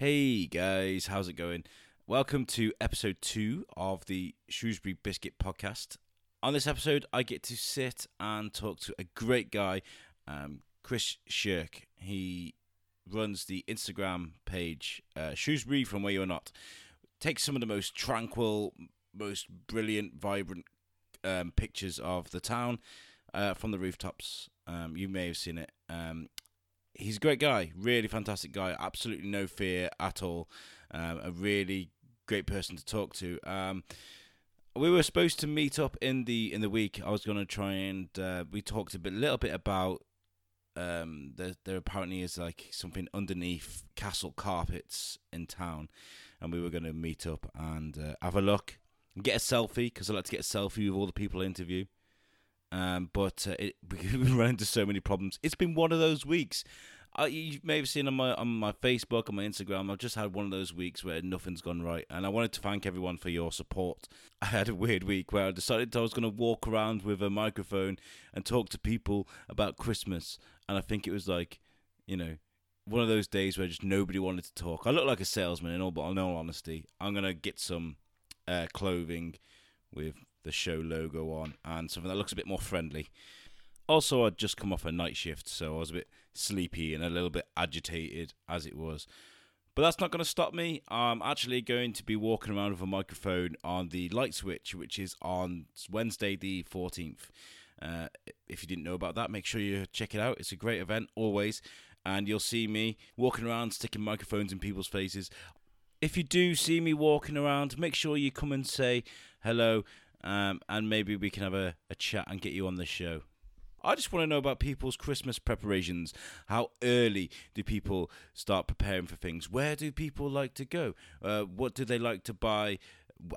Hey guys, how's it going? Welcome to episode two of the Shrewsbury Biscuit podcast. On this episode, I get to sit and talk to a great guy, um, Chris Schurke. He runs the Instagram page uh, Shrewsbury from Where You're Not. Takes some of the most tranquil, most brilliant, vibrant um, pictures of the town uh, from the rooftops. Um, you may have seen it. Um, he's a great guy, really fantastic guy. Absolutely no fear at all. Um, a really great person to talk to. Um, we were supposed to meet up in the in the week. I was going to try and uh, we talked a bit, little bit about. Um, there, there apparently is like something underneath castle carpets in town, and we were going to meet up and uh, have a look and get a selfie because I like to get a selfie with all the people I interview. Um, but uh, it, we run into so many problems. It's been one of those weeks. Uh, you may have seen on my on my Facebook and my Instagram. I've just had one of those weeks where nothing's gone right, and I wanted to thank everyone for your support. I had a weird week where I decided I was going to walk around with a microphone and talk to people about Christmas, and I think it was like, you know, one of those days where just nobody wanted to talk. I look like a salesman in all, but in all honesty, I'm gonna get some uh, clothing with the show logo on and something that looks a bit more friendly. Also, I'd just come off a night shift, so I was a bit sleepy and a little bit agitated as it was. But that's not going to stop me. I'm actually going to be walking around with a microphone on the light switch, which is on Wednesday, the 14th. Uh, if you didn't know about that, make sure you check it out. It's a great event, always. And you'll see me walking around, sticking microphones in people's faces. If you do see me walking around, make sure you come and say hello, um, and maybe we can have a, a chat and get you on the show. I just want to know about people's Christmas preparations. How early do people start preparing for things? Where do people like to go? Uh, what do they like to buy?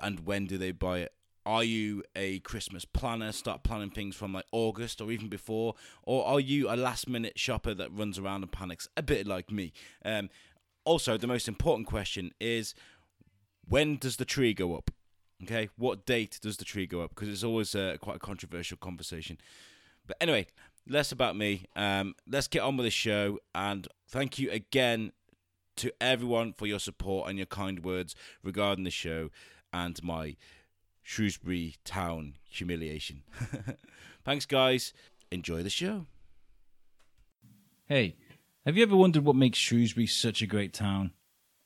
And when do they buy it? Are you a Christmas planner? Start planning things from like August or even before? Or are you a last minute shopper that runs around and panics, a bit like me? Um, also, the most important question is when does the tree go up? Okay, what date does the tree go up? Because it's always uh, quite a controversial conversation. But anyway, less about me. Um, let's get on with the show. And thank you again to everyone for your support and your kind words regarding the show and my Shrewsbury town humiliation. Thanks, guys. Enjoy the show. Hey, have you ever wondered what makes Shrewsbury such a great town?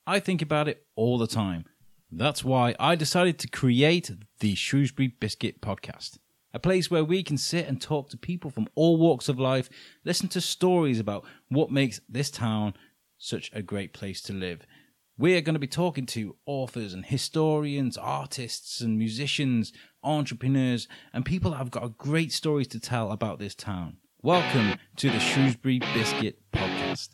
I think about it all the time. That's why I decided to create the Shrewsbury Biscuit podcast a place where we can sit and talk to people from all walks of life, listen to stories about what makes this town such a great place to live. We're going to be talking to authors and historians, artists and musicians, entrepreneurs, and people that have got great stories to tell about this town. Welcome to the Shrewsbury Biscuit Podcast.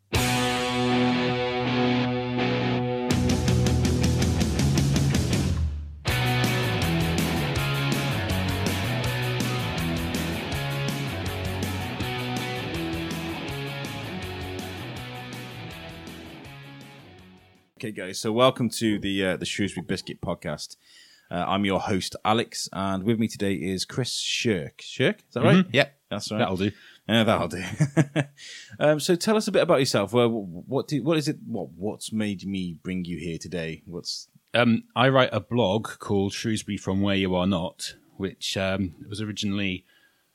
Okay, guys. So, welcome to the uh, the Shrewsbury Biscuit podcast. Uh, I'm your host, Alex, and with me today is Chris Schurke. Schurke, is that right? Mhm, Yep, That's right. that'll do. Yeah, that'll do. um, so, tell us a bit about yourself. Well, what do, what is it? What what's made me bring you here today? What's Um, I write a blog called Shrewsbury from Where You Are Not, which um, was originally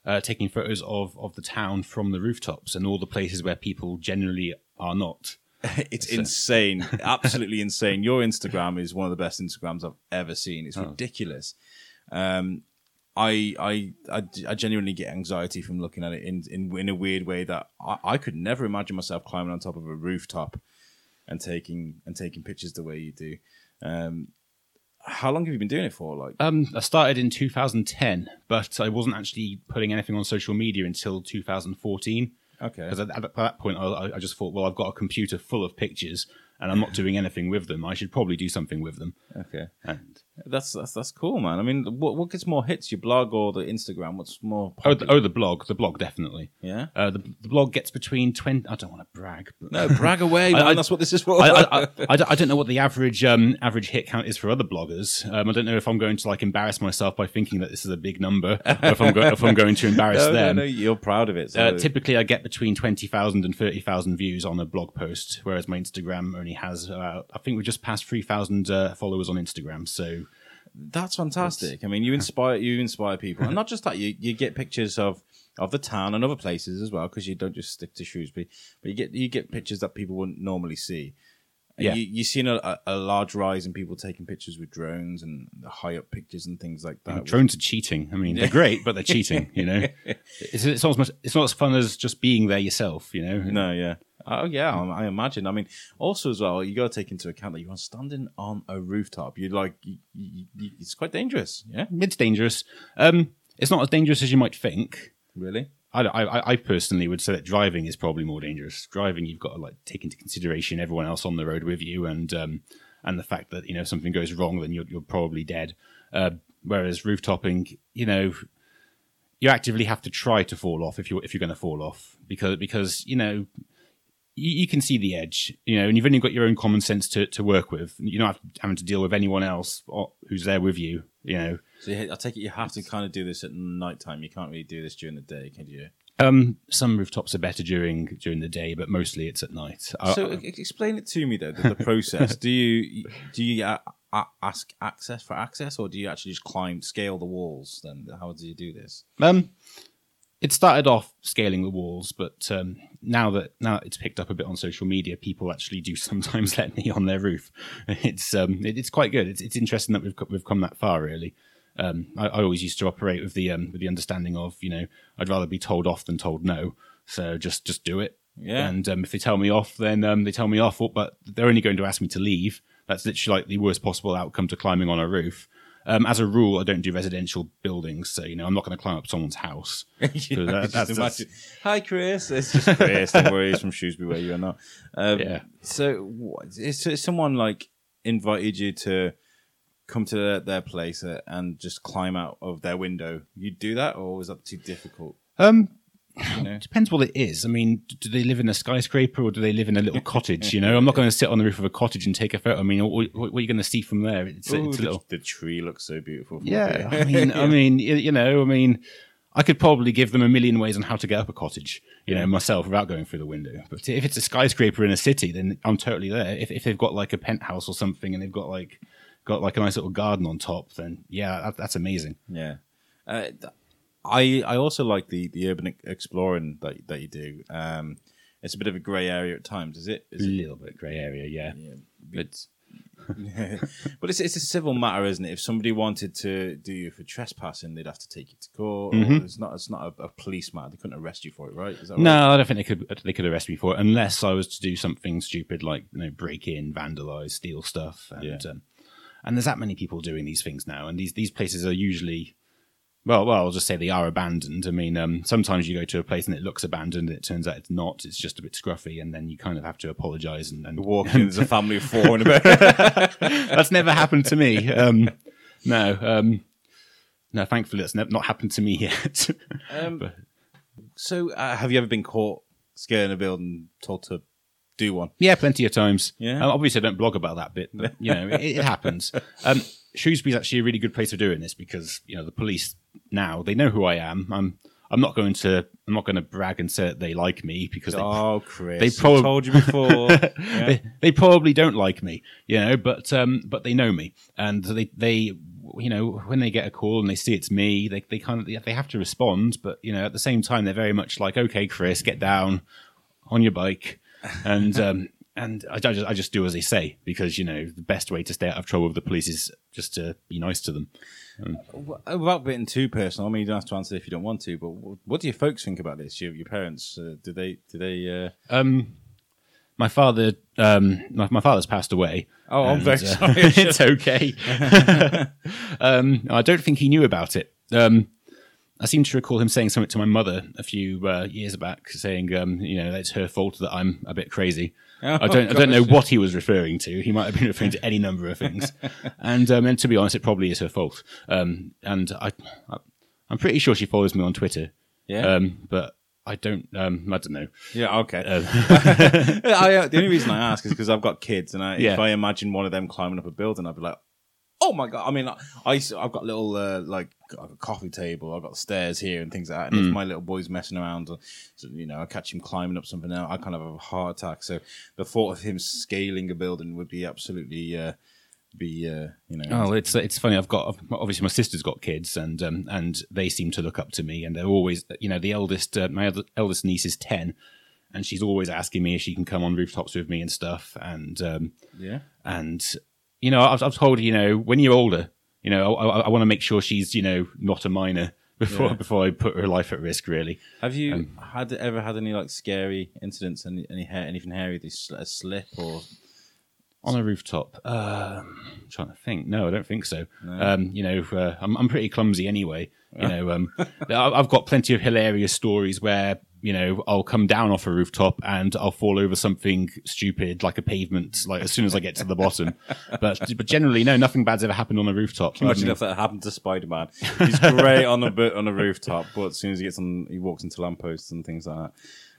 uh, taking photos of, of the town from the rooftops and all the places where people generally are not. it's insane, absolutely insane. Your Instagram is one of the best Instagrams I've ever seen. It's ridiculous. Um, I, I I I genuinely get anxiety from looking at it in in, in a weird way that I, I could never imagine myself climbing on top of a rooftop and taking and taking pictures the way you do. Um, how long have you been doing it for? Like, Um, I started in 2010, but I wasn't actually putting anything on social media until 2014. Okay, Because at, at that point, I, I just thought, well, I've got a computer full of pictures and I'm not doing anything with them. I should probably do something with them. okay. And That's that's that's cool, man. I mean, what what gets more hits, your blog or the Instagram? What's more? Oh, the, oh, the blog, the blog definitely. yeah. Uh, the, the blog gets between twenty. I don't want to brag, but No, brag away, man. I- that's what this is for. I, I, I, don't- I don't know what the average um, average hit count is for other bloggers. Um, I don't know if I'm going to like embarrass myself by thinking that this is a big number, or if I'm, go- if I'm going to embarrass no, no, them. no, you're proud of it. So. Uh, typically, I get between 20,000 and 30,000 views on a blog post, whereas my Instagram only has, uh, I think we just passed 3,000 uh, followers on Instagram. So, That's fantastic. I mean, you inspire you inspire people, and not just that. You you get pictures of of the town and other places as well, because you don't just stick to Shrewsbury, but you get you get pictures that people wouldn't normally see. Yeah. you, you've seen a, a, large rise in people taking pictures with drones and high up pictures and things like that. drones are cheating. I mean, they're great, but they're cheating, you know? It's, it's, almost, it's not as fun as just being there yourself, you know? No, yeah. Oh, yeah. I, imagine. I mean, also as well, you got to take into account that you're standing on a rooftop. You're like, you, you, you, it's quite dangerous. Yeah, It's dangerous. Um, it's not as dangerous as you might think. really. I, I, I personally would say that driving is probably more dangerous. Driving, you've got to like take into consideration everyone else on the road with you, and um, and the fact that you know if something goes wrong, then you're you're probably dead. Uh, whereas rooftopping, you know, you actively have to try to fall off if you if you're going to fall off because because you know you, you can see the edge, you know, and you've only got your own common sense to, to work with. You're not having to deal with anyone else or, who's there with you, you know. So I take it you have to kind of do this at night time. You can't really do this during the day, can you? Um, some rooftops are better during during the day, but mostly it's at night. I- So e- explain it to me though, the, the process. do you do you uh, ask access for access, or do you actually just climb, scale the walls? Then how do you do this? Um, it started off scaling the walls, but um, now that now it's picked up a bit on social media, people actually do sometimes let me on their roof. It's um, it, it's quite good. It's, it's interesting that we've we've come that far. Really, um, I, I always used to operate with the um, with the understanding of you know I'd rather be told off than told no. So just just do it. Yeah. And um, if they tell me off, then um, they tell me off. But they're only going to ask me to leave. That's literally like the worst possible outcome to climbing on a roof. Um, as a rule, I don't do residential buildings, so you know I'm not going to climb up someone's house. So that- that's- imagine- Hi, Chris. It's just Chris. Don't worry, he's from Shrewsbury, where you are not. Um, Yeah. So, what, is, is someone like invited you to come to their, their place uh, and just climb out of their window? You do that, or was that too difficult? Um, You know? depends what it is. I mean, do they live in a skyscraper or do they live in a little cottage? You know, I'm not going to sit on the roof of a cottage and take a photo. I mean, what, what are you going to see from there? It's, Ooh, it's a the, little. the tree looks so beautiful. Yeah, I mean, I mean, you you know, I mean, I could probably give them a million ways on how to get up a cottage, you know, myself without going through the window. But if it's a skyscraper in a city, then I'm totally there. If, if they've got like a penthouse or something and they've got like got like a nice little garden on top, then yeah, that, that's amazing. Yeah. Uh, I I also like the the urban exploring that that you do. Um, it's a bit of a grey area at times, is it? A Is it little bit grey area, yeah. yeah. But but it's it's a civil matter, isn't it? If somebody wanted to do you for trespassing, they'd have to take you to court. Mm-hmm. It's not it's not a, a police matter. They couldn't arrest you for it, right? Is that No, right? I don't think they could. They could arrest me for it unless I was to do something stupid like you know break in, vandalize, steal stuff, and Yeah. um, and there's that many people doing these things now, and these these places are usually. Well, well, I'll just say they are abandoned. I mean, um, sometimes you go to a place and it looks abandoned, and it turns out it's not. It's just a bit scruffy, and then you kind of have to apologise. And, and walk in, there's a family of four in a that's never happened to me. Um, no, um, no, thankfully that's not happened to me yet. Um, so, uh, have you ever been caught scaling a building, told to do one? Yeah, plenty of times. Yeah. Um, obviously, I don't blog about that bit, but you know, it, it happens. Shrewsbury's actually a really good place for doing this because you know the police now they know who I am. I'm I'm not going to I'm not going to brag and say that they like me because they, Oh, Chris, they I prob- told you before. Yeah. they, they probably don't like me, you know, but um, but they know me, and they they you know when they get a call and they see it's me, they they kind of they have to respond, but you know at the same time they're very much like, okay, Chris, get down on your bike, and um, and I, I just I just do as they say because you know the best way to stay out of trouble with the police is just to be nice to them. Well, Without being too personal, I mean, you don't have to answer if you don't want to. But what do your folks think about this? Your, your parents? Uh, do they? Do they? Uh... Um, my father, um, my, my father's passed away. Oh, I'm very uh, sorry. it's okay. um, I don't think he knew about it. Um, I seem to recall him saying something to my mother a few uh, years back, saying, um, you know, it's her fault that I'm a bit crazy. Oh, I don't, I don't know what he was referring to. He might have been referring to any number of things, and um, and to be honest, it probably is her fault. Um, and I, I, I'm pretty sure she follows me on Twitter. Yeah. Um, but I don't, um, I don't know. Yeah, okay. Uh, I, uh, the only reason I ask is because I've got kids, and I, Yeah. if I imagine one of them climbing up a building, I'd be like, "Oh my god!" I mean, I, I used to- I've got little uh, like a coffee table, I've got stairs here and things like that. And Mm. if my little boy's messing around, or, so, you know, I catch him climbing up something, now I kind of have a heart attack. So the thought of him scaling a building would be absolutely uh, be uh, you know. Oh, it's it's funny. I've got obviously my sister's got kids, and um, and they seem to look up to me, and they're always, you know, the eldest, uh, my eld- eldest niece is ten, and she's always asking me if she can come on rooftops with me and stuff, and um, yeah. and you know, I've, I've told you know, when you're older, you know, I, I, I want to make sure she's, you know, not a minor before Yeah. before I put her life at risk, really. Have you Um, had ever had any like scary incidents? Any any hair, anything hairy? This a slip or On a rooftop, um, I'm trying to think. No, I don't think so. No. Um, you know, uh, I'm, I'm pretty clumsy anyway. You know, um, I've got plenty of hilarious stories where you know I'll come down off a rooftop and I'll fall over something stupid like a pavement, like as soon as I get to the bottom. But but generally, no, nothing bad's ever happened on a rooftop. Can you I imagine if that happened to Spider Man? He's great on a on a rooftop, but as soon as he gets on, he walks into lampposts and things like that.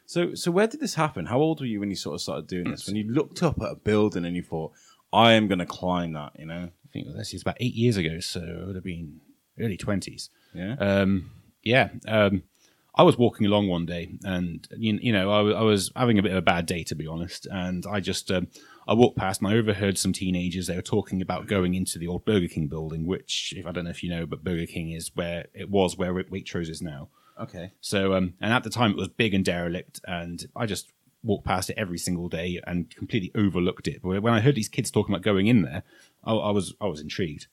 So, so where did this happen? How old were you when you sort of started doing this? When you looked up at a building and you thought, "I am going to climb that," you know? I think this is about eight years ago, so it would have been early twenties. Yeah. Um, yeah, um, I was walking along one day, and you, you know, I, I was having a bit of a bad day to be honest, and I just um, I walked past and I overheard some teenagers. They were talking about going into the old Burger King building, which, if I don't know if you know, but Burger King is where it was where Waitrose is now. Okay. So, um, and at the time it was big and derelict, and I just walked past it every single day and completely overlooked it. But when I heard these kids talking about going in there, I, I was I was intrigued.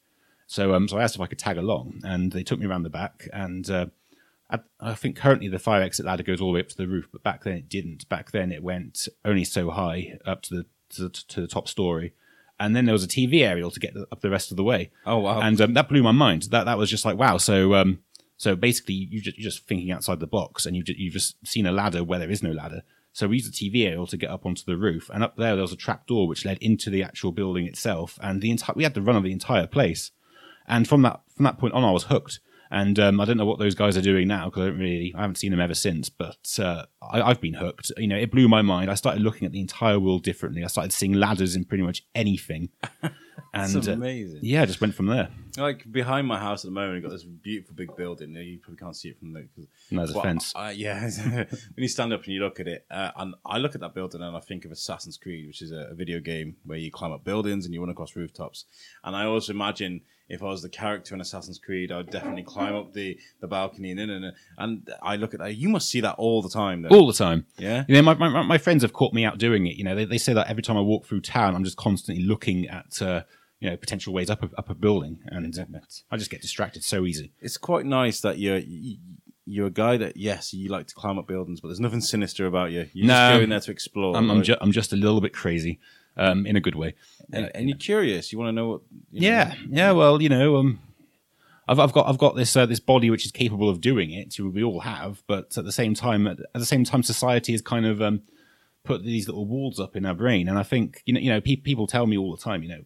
So, um, so I asked if I could tag along, and they took me around the back. And uh, I, I think currently the fire exit ladder goes all the way up to the roof, but back then it didn't. Back then it went only so high up to the to the, to the top story, and then there was a TV aerial to get the, up the rest of the way Oh wow. and um, that blew my mind. That that was just like wow. So um, so basically, you just, you're just thinking outside the box, and you ju- you've just seen a ladder where there is no ladder. So we used a TV aerial to get up onto the roof, and up there there was a trap door which led into the actual building itself, and the entire we had to run of the entire place. And from that from that point on, I was hooked. And um, I don't know what those guys are doing now because I don't really I haven't seen them ever since. But uh, I, I've been hooked. You know, it blew my mind. I started looking at the entire world differently. I started seeing ladders in pretty much anything. And That's uh, amazing. yeah, I just went from there. Like behind my house at the moment, we've got this beautiful big building. You probably can't see it from the. Cause, No, there's a fence. I- yeah, when you stand up and you look at it, uh, and I look at that building and I think of Assassin's Creed, which is a, a video game where you climb up buildings and you run across rooftops. And I also imagine if I was the character in Assassin's Creed, I would definitely climb up the, the balcony and in and and I look at that. You must see that all the time, though. all the time. yeah. You know, my, my, my friends have caught me out doing it. You know, they, they say that every time I walk through town, I'm just constantly looking at, uh, you know, potential ways up a, up a building, and uh, I just get distracted so easy. It's quite nice that you're you- you're a guy that yes, you like to climb up buildings, but there's nothing sinister about you. You just No. go in there to explore. I'm, I'm, ju- I'm just a little bit crazy, um, in a good way. and, and you're curious. You want to know what? you know- Yeah, yeah. Well, you know, um, I've, I've got I've got this uh, this body which is capable of doing it. We all have, but at the same time, at, at the same time, society has kind of um, put these little walls up in our brain. And I think you know, you know, pe- people tell me all the time, you know,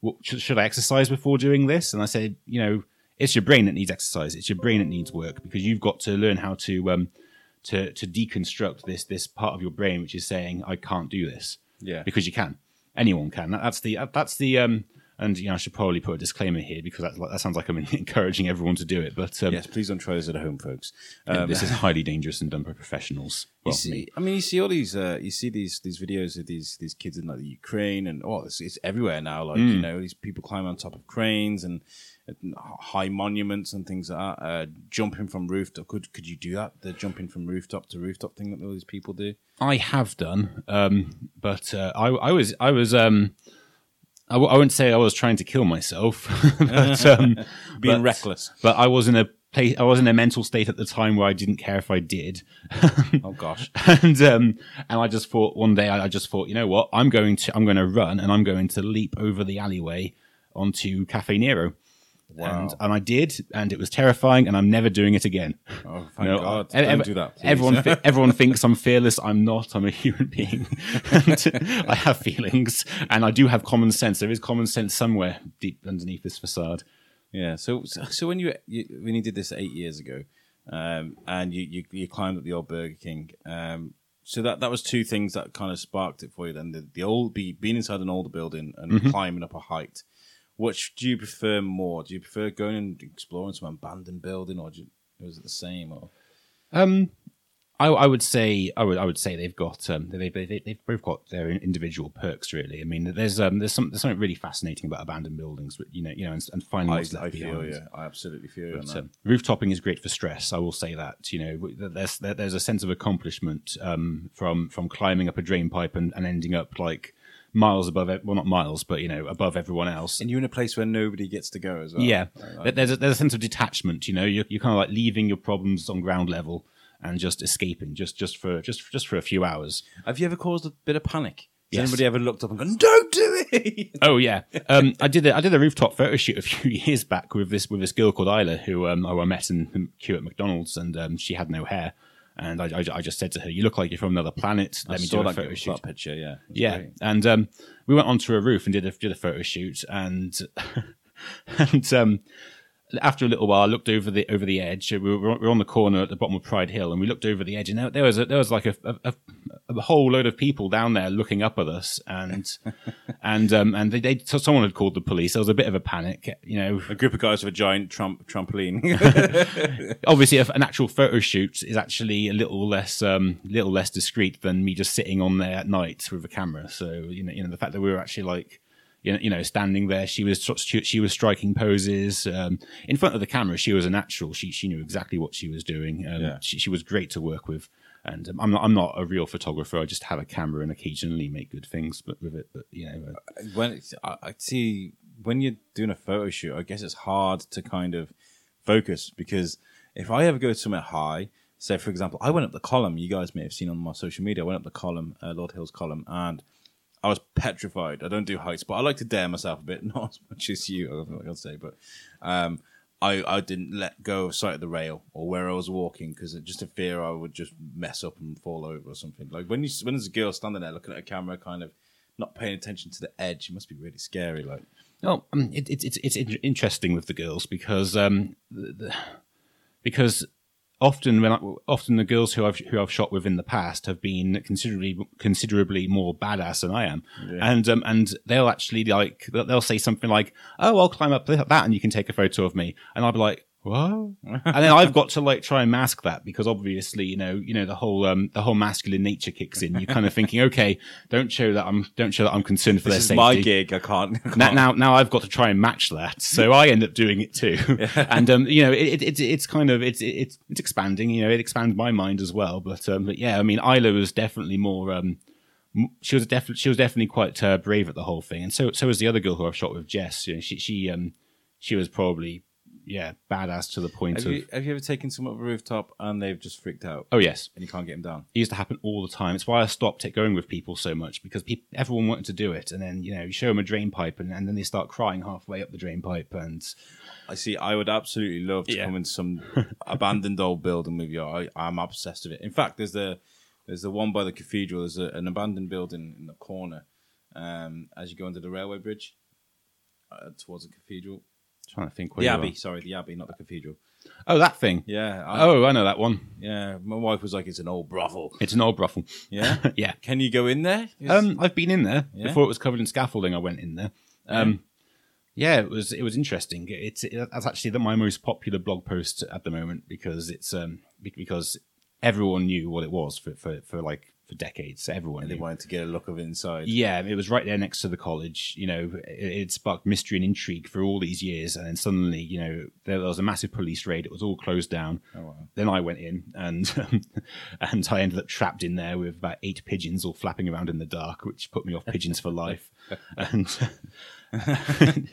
what, should, should I exercise before doing this? And I say, you know, it's your brain that needs exercise. It's your brain that needs work because you've got to learn how to um, to to deconstruct this this part of your brain which is saying I can't do this Yeah. because you can. Anyone can. That, that's the that's the um. And you know, I should probably put a disclaimer here because that, that sounds like I'm encouraging everyone to do it. But um, Yes, please don't try this at home, folks. Um, this is highly dangerous and done by professionals. you Well, see, me. I mean, you see all these, uh, you see these these videos of these these kids in like the Ukraine and oh, it's, it's everywhere now. Like Mm. you know, these people climbing on top of cranes and high monuments and things like that. Uh, jumping from rooftop. Could could you do that? The jumping from rooftop to rooftop thing that all these people do. I have done, um, but uh, I, I was I was um, I, w- I wouldn't say I was trying to kill myself, but um, Being but- reckless. But I was in a place. I was in a mental state at the time where I didn't care if I did. Oh gosh. and um, and I just thought one day I, I just thought you know what I'm going to I'm going to run and I'm going to leap over the alleyway onto Caffè Nero, Wow. And, and I did, and it was terrifying, and I'm never doing it again. Oh, thank No, God! ev- Don't ev- do that. Please. Everyone, thi- everyone thinks I'm fearless. I'm not. I'm a human being. and I have feelings, and I do have common sense. There is common sense somewhere deep underneath this facade. Yeah. So, so so when you, you when you did this eight years ago, um, and you, you you climbed up the old Burger King, um, so that that was two things that kind of sparked it for you. Then the, the old be being inside an older building and Mm-hmm. climbing up a height. Which do you prefer more? Do you prefer going and exploring some abandoned building, or do you, was it the same? Or Um, I, I would say I would I would say they've got um they they they they've both got their individual perks really. I mean, there's um there's some there's something really fascinating about abandoned buildings, but you know you know and, and finding I, what's left I feel, behind. yeah, I absolutely feel But, that. um, rooftopping is great for stress. I will say that. You know, there's there- there's a sense of accomplishment um, from from climbing up a drain pipe and, and ending up like miles above. Well, not miles, but you know, above everyone else. And you're in a place where nobody gets to go as well. yeah, Like- there's a, there's a sense of detachment. You know, you're, you're kind of like leaving your problems on ground level and just escaping, just just for just just for a few hours. Have you ever caused a bit of panic? Has Yes. anybody ever looked up and gone, "Don't do it"? Oh yeah, um, I did a, I did a rooftop photo shoot a few years back with this with this girl called Isla who um, I met in the queue at McDonald's and um, she had no hair and I, I, I just said to her, "You look like you're from another planet. Let I me do a photo that shoot." picture. Yeah, Yeah, great. and um, we went onto a roof and did a did a photo shoot, and and um, after a little while, I looked over the over the edge. We were, we were on the corner at the bottom of Pride Hill, and we looked over the edge, and there, there was a, there was like a, a, a whole load of people down there looking up at us, and and um, and they, they so someone had called the police. There was a bit of a panic, you know. A group of guys with a giant tramp- trampoline. Obviously, an actual photo shoot is actually a little less um, little less discreet than me just sitting on there at night with a camera. So you know, you know the fact that we were actually like you know, standing there. She was she, she was striking poses um, in front of the camera. She was a natural. She she knew exactly what she was doing. Um, Yeah. she, she was great to work with. And um, I'm not I'm not a real photographer. I just have a camera and occasionally make good things, but with it. But you know, uh, when I, I see when you're doing a photo shoot, I guess it's hard to kind of focus because if I ever go somewhere high, say for example, I went up the column. You guys may have seen on my social media. I went up the column, uh, Lord Hill's column, and I was petrified. I don't do heights, but I like to dare myself a bit, not as much as you. I gotta say, but um, I I didn't let go of sight of the rail or where I was walking because just a fear I would just mess up and fall over or something. Like when you when there's a girl standing there looking at a camera, kind of not paying attention to the edge, it must be really scary. Like No, um, it, it, it's it's in- interesting with the girls because um, the, the, because often when I, often the girls who I've who I've shot with in the past have been considerably considerably more badass than I am, and um, and they'll actually like they'll they'll say something like, "Oh, I'll climb up that and you can take a photo of me," and I'll be like. What? and then I've got to like try and mask that because obviously, you know, you know the whole um the whole masculine nature kicks in. You're kind of thinking, okay, don't show that I'm don't show that I'm concerned for this their is safety my gig. I can't. I now, can't- now, now I've got to try and match that, so I end up doing it too. and um, you know, it, it, it's it's kind of it's it's it's expanding. You know, it expands my mind as well. But um, but yeah, I mean, Isla was definitely more. Um, she was definitely she was definitely quite uh, brave at the whole thing, and so so was the other girl who I've shot with, Jess. You know, she she um she was probably yeah badass to the point have of you have you ever taken someone up a rooftop and they've just freaked out oh yes. and you can't get them down? It used to happen all the time. It's why I stopped it going with people so much because people, everyone wanted to do it, and then you know you show them a drain pipe, and, and then they start crying halfway up the drain pipe, and I see. I would absolutely love to Yeah. come into some abandoned old building with you. I, I'm obsessed with it. In fact, there's the there's the one by the cathedral. There's a, an abandoned building in the corner um, as you go under the railway bridge uh, towards the cathedral. Trying to think where The you abbey, sorry, the abbey, not the cathedral. Oh, that thing. Yeah. I, Oh, I know that one. yeah. My wife was like, "It's an old brothel." It's an old brothel. Yeah. yeah. Can you go in there? Um, I've been in there Yeah? before it was covered in scaffolding. I went in there. Um, yeah, it was it was interesting. It's it, that's actually the, my most popular blog post at the moment because it's um because everyone knew what it was for for, for like for decades. Everyone and they knew. wanted to get a look of inside. Yeah, it was right there next to the college. You know, it, it sparked mystery and intrigue for all these years, and then suddenly, you know, there, was a massive police raid. It was all closed down. Oh, wow. Then I went in, and and I ended up trapped in there with about eight pigeons all flapping around in the dark, which put me off pigeons for life. And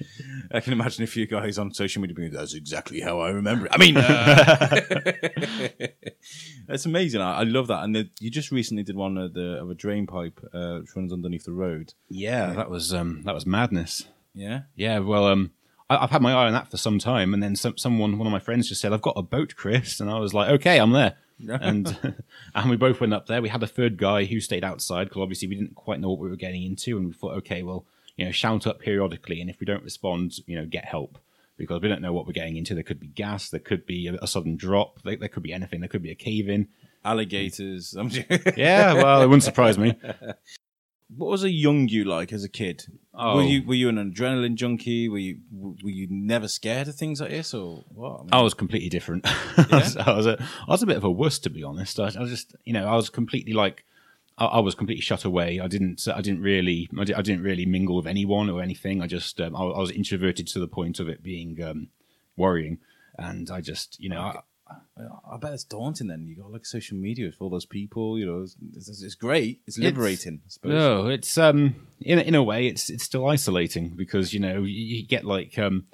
I can imagine a few guys on social media being, that's exactly how I remember it. I mean, uh... that's amazing. I, I love that. And the, you just recently did one of, the, of a drain pipe uh, which runs underneath the road. yeah, that was um, that was madness. Yeah. Yeah, well, um, I, I've had my eye on that for some time, and then some, someone, one of my friends, just said, "I've got a boat, Chris," and I was like, "Okay, I'm there." and and we both went up there. We had a third guy who stayed outside because obviously we didn't quite know what we were getting into, and we thought, okay, well, you know, shout up periodically, and if we don't respond, you know, get help because we don't know what we're getting into. There could be gas, there could be a, a sudden drop, there, there could be anything, there could be a cave in. Alligators. Yeah, well, it wouldn't surprise me. What was a young you like as a kid? Oh. Were you were you an adrenaline junkie? Were you were you never scared of things like this or what? I mean, I was completely different. I, was, I was a I was a bit of a wuss to be honest. I, I was just you know I was completely like I, I was completely shut away. I didn't I didn't really I, di- I didn't really mingle with anyone or anything. I just um, I, I was introverted to the point of it being um, worrying, and I just you know I, I bet it's daunting. Then you got like social media with all those people. You know, it's, it's, it's great. It's liberating. I suppose. No, it's um in in a way it's it's still isolating because you know you, you get like um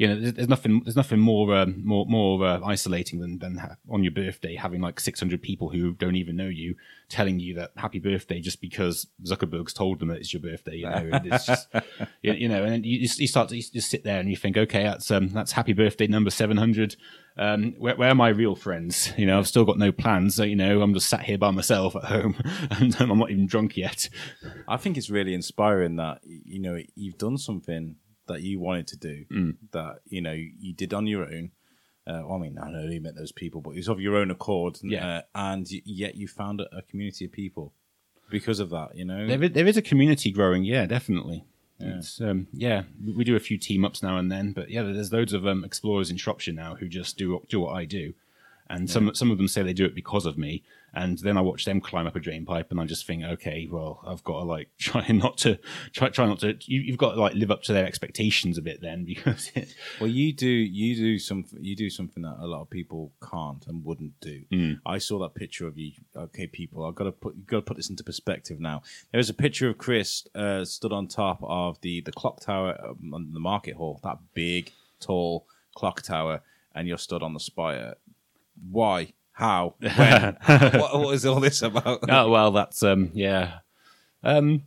you know there's, there's nothing there's nothing more um, more more uh, isolating than than ha- on your birthday having like 600 people who don't even know you telling you that happy birthday just because Zuckerberg's told them that it's your birthday. You know, and it's just you, you know, and you, you start to you just sit there and you think, okay, that's um that's happy birthday number 700. Um, where, where are my real friends? You know, I've still got no plans. So, you know, I'm just sat here by myself at home, and I'm not even drunk yet. I think it's really inspiring that you know you've done something that you wanted to do Mm. that you know you did on your own. Uh, well, I mean, I know you met those people, but it was of your own accord, Yeah. uh, and yet you found a, community of people because of that. You know, There is, there is a community growing, yeah, definitely. It's um, yeah, we we do a few team ups now and then, but yeah, there's loads of um, explorers in Shropshire now who just do do what I do, and some some of them say they do it because of me, and then I watch them climb up a drain pipe, and I just think, okay, well, I've got to like try not to try try not to. You, you've got to like live up to their expectations a bit then, because it, Well, you do you do something you do something that a lot of people can't and wouldn't do. I saw that picture of you. Okay, people, I've got to put you got to put this into perspective now. There's a picture of Chris uh, stood on top of the the clock tower um, on the market hall. That big, tall clock tower, and you're stood on the spire. Why? How? When? what, what is all this about? oh well, that's um yeah, um.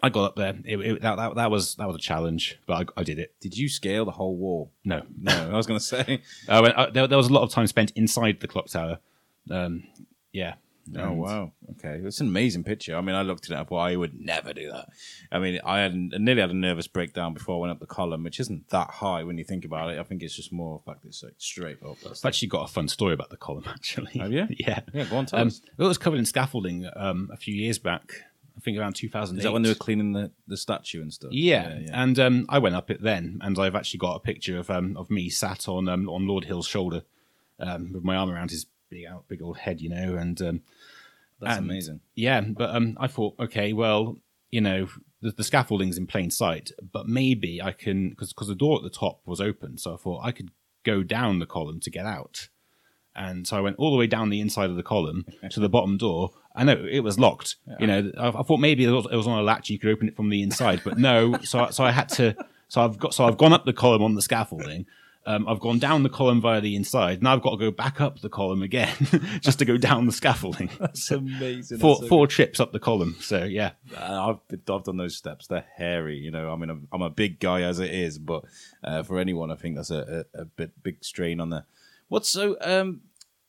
I got up there. It, it, that, that that was that was a challenge, but I, I did it. Did you scale the whole wall? No, No, I was going to say. There, there was a lot of time spent inside the clock tower. Um, yeah. Oh wow! Okay, it's an amazing picture. I mean, I looked at it. I thought I would never do that. I mean, I had I nearly had a nervous breakdown before I went up the column, which isn't that high when you think about it. I think it's just more like this like straight up. I've actually got a fun story about the column. Actually, Have you? yeah. yeah, go on, tell Um, us. it was covered in scaffolding um, a few years back. I think around 2008. Is that when they were cleaning the, the statue and stuff? Yeah, yeah. and um, I went up it then, and I've actually got a picture of um, of me sat on um, on Lord Hill's shoulder, um, with my arm around his big out big old head, you know, and um, That's and- amazing. Yeah, but um, I thought, okay, well, you know, the, the scaffolding's in plain sight, but maybe I can because because the door at the top was open, so I thought I could go down the column to get out. And so I went all the way down the inside of the column to the bottom door. I know it was locked. You know, I, I thought maybe it was, it was on a latch. You could open it from the inside, but no. So so I had to. So I've got so I've gone up the column on the scaffolding. Um, I've gone down the column via the inside. Now I've got to go back up the column again just to go down the scaffolding. That's amazing. four four trips up the column. So yeah, Uh, I've been- I've done those steps. They're hairy, you know. I mean, I'm, I'm a big guy as it is, but uh, for anyone, I think that's a, a, a bit big strain on the. What's so? Um,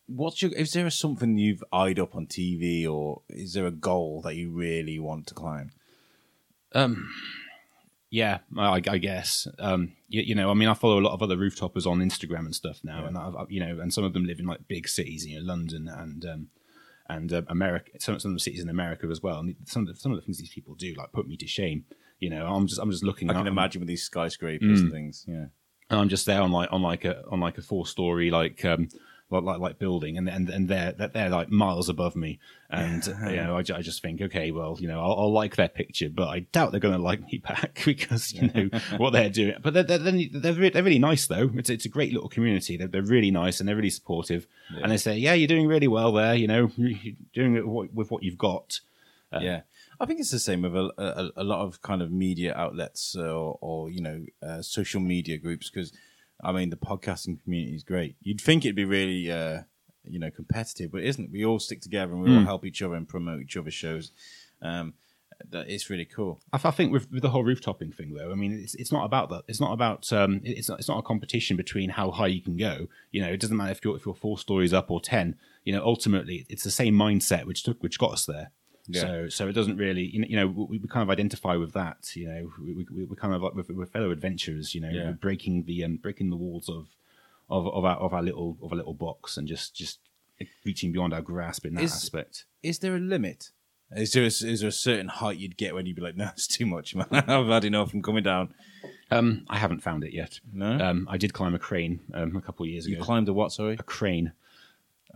what's your? Is there something you've eyed up on TV, or is there a goal that you really want to climb? Yeah, I, I guess. Um, you, you know, I mean, I follow a lot of other rooftoppers on Instagram and stuff now, and I've, you know, and some of them live in like big cities, you know, London and um, and uh, America. Some some of the cities in America as well. And some of the, some of the things these people do like put me to shame. You know, I'm just I'm just looking. I can out- imagine with these skyscrapers and things. Yeah, and I'm just there on like on like a on like a four story like um like like, like building and and and they're they're, they're like miles above me. And you know I, I just think okay well you know I'll, I'll like their picture but I doubt they're going to like me back because you know what they're doing. But they're they're, they're, they're, really nice though. It's it's a great little community. They're, they're really nice and they're really supportive. And they say yeah you're doing really well there. You know you're doing it with what you've got. Yeah. I think it's the same with a, a, a lot of kind of media outlets uh, or, or you know uh, social media groups because I mean the podcasting community is great. You'd think it'd be really uh, you know competitive, but it isn't. We all stick together and we all help each other and promote each other's shows. Um, that it's really cool. I, I think with, with the whole rooftopping thing, though, I mean, it's it's not about that. It's not about um, it's not, it's not a competition between how high you can go. You know, it doesn't matter if you're if you're four stories up or ten. You know, ultimately, it's the same mindset which took which got us there. Yeah. So so it doesn't really you know, we, we kind of identify with that. You know, we, we, we're kind of like we're fellow adventurers. You know, Yeah. breaking the um, breaking the walls of of of our, of our little of our little box and just just reaching beyond our grasp in that Is- aspect. Is there a limit? Is there a, is there a certain height you'd get when you'd be like, no, it's too much, man. I've had enough from coming down. Um, I haven't found it yet. No? Um, I did climb a crane um, a couple of years You ago. You climbed a what? Sorry. a crane,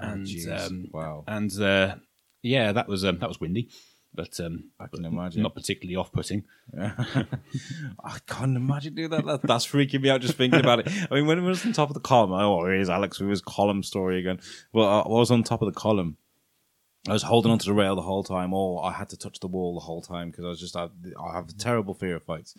Oh, and jeez. um, Wow. and uh, yeah, that was um, that was windy, but um, I can imagine. not particularly off-putting. I can't imagine doing that. that. That's freaking me out just thinking about it. I mean, when it was on top of the column, oh, here's Alex with his column story again. Well, I I was on top of the column. I was holding onto the rail the whole time, or I had to touch the wall the whole time because I was just I, I have a terrible fear of heights.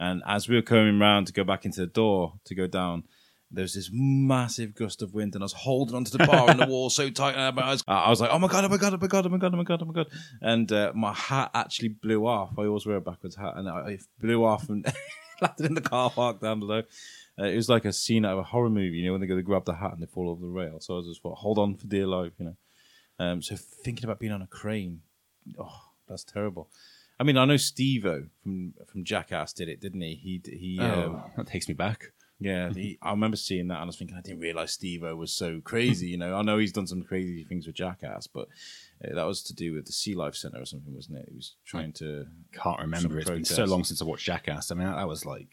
And as we were coming round to go back into the door to go down, there was this massive gust of wind, and I was holding onto the bar and the wall so tight. And I was, I was like, "Oh my god! Oh my god! Oh my god! Oh my god! Oh my god! Oh my god!" And uh, my hat actually blew off. I always wear a backwards hat, and it blew off and landed in the car park down below. Uh, it was like a scene out of a horror movie, you know, when they go to grab the hat and they fall over the rail. So I was just thought, hold on for dear life, you know. Um, so thinking about being on a crane, oh, that's terrible. I mean, I know Steve-O from from Jackass did it, didn't he? He he. Um, Oh, that takes me back. Yeah, he, I remember seeing that and I was thinking, I didn't realize Steve-O was so crazy. You know, I know he's done some crazy things with Jackass, but uh, that was to do with the Sea Life Center or something, wasn't it? He was trying to. Can't remember. It's been so long since I watched Jackass. I mean, that, that was like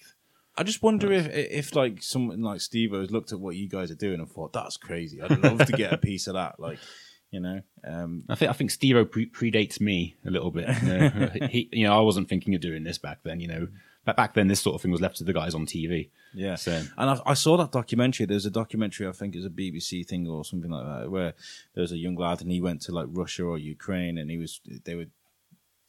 I just wonder if, if like someone like Steve-O's looked at what you guys are doing and thought that's crazy. I'd love to get a piece of that. Like, you know, um, I think I think Steve pre- predates me a little bit. You know? he, you know, I wasn't thinking of doing this back then. You know, but back then this sort of thing was left to the guys on TV. Yeah, So- and I, I saw that documentary. There's a documentary, I think it's a BBC thing or something like that, where there's a young lad and he went to like Russia or Ukraine, and he was they were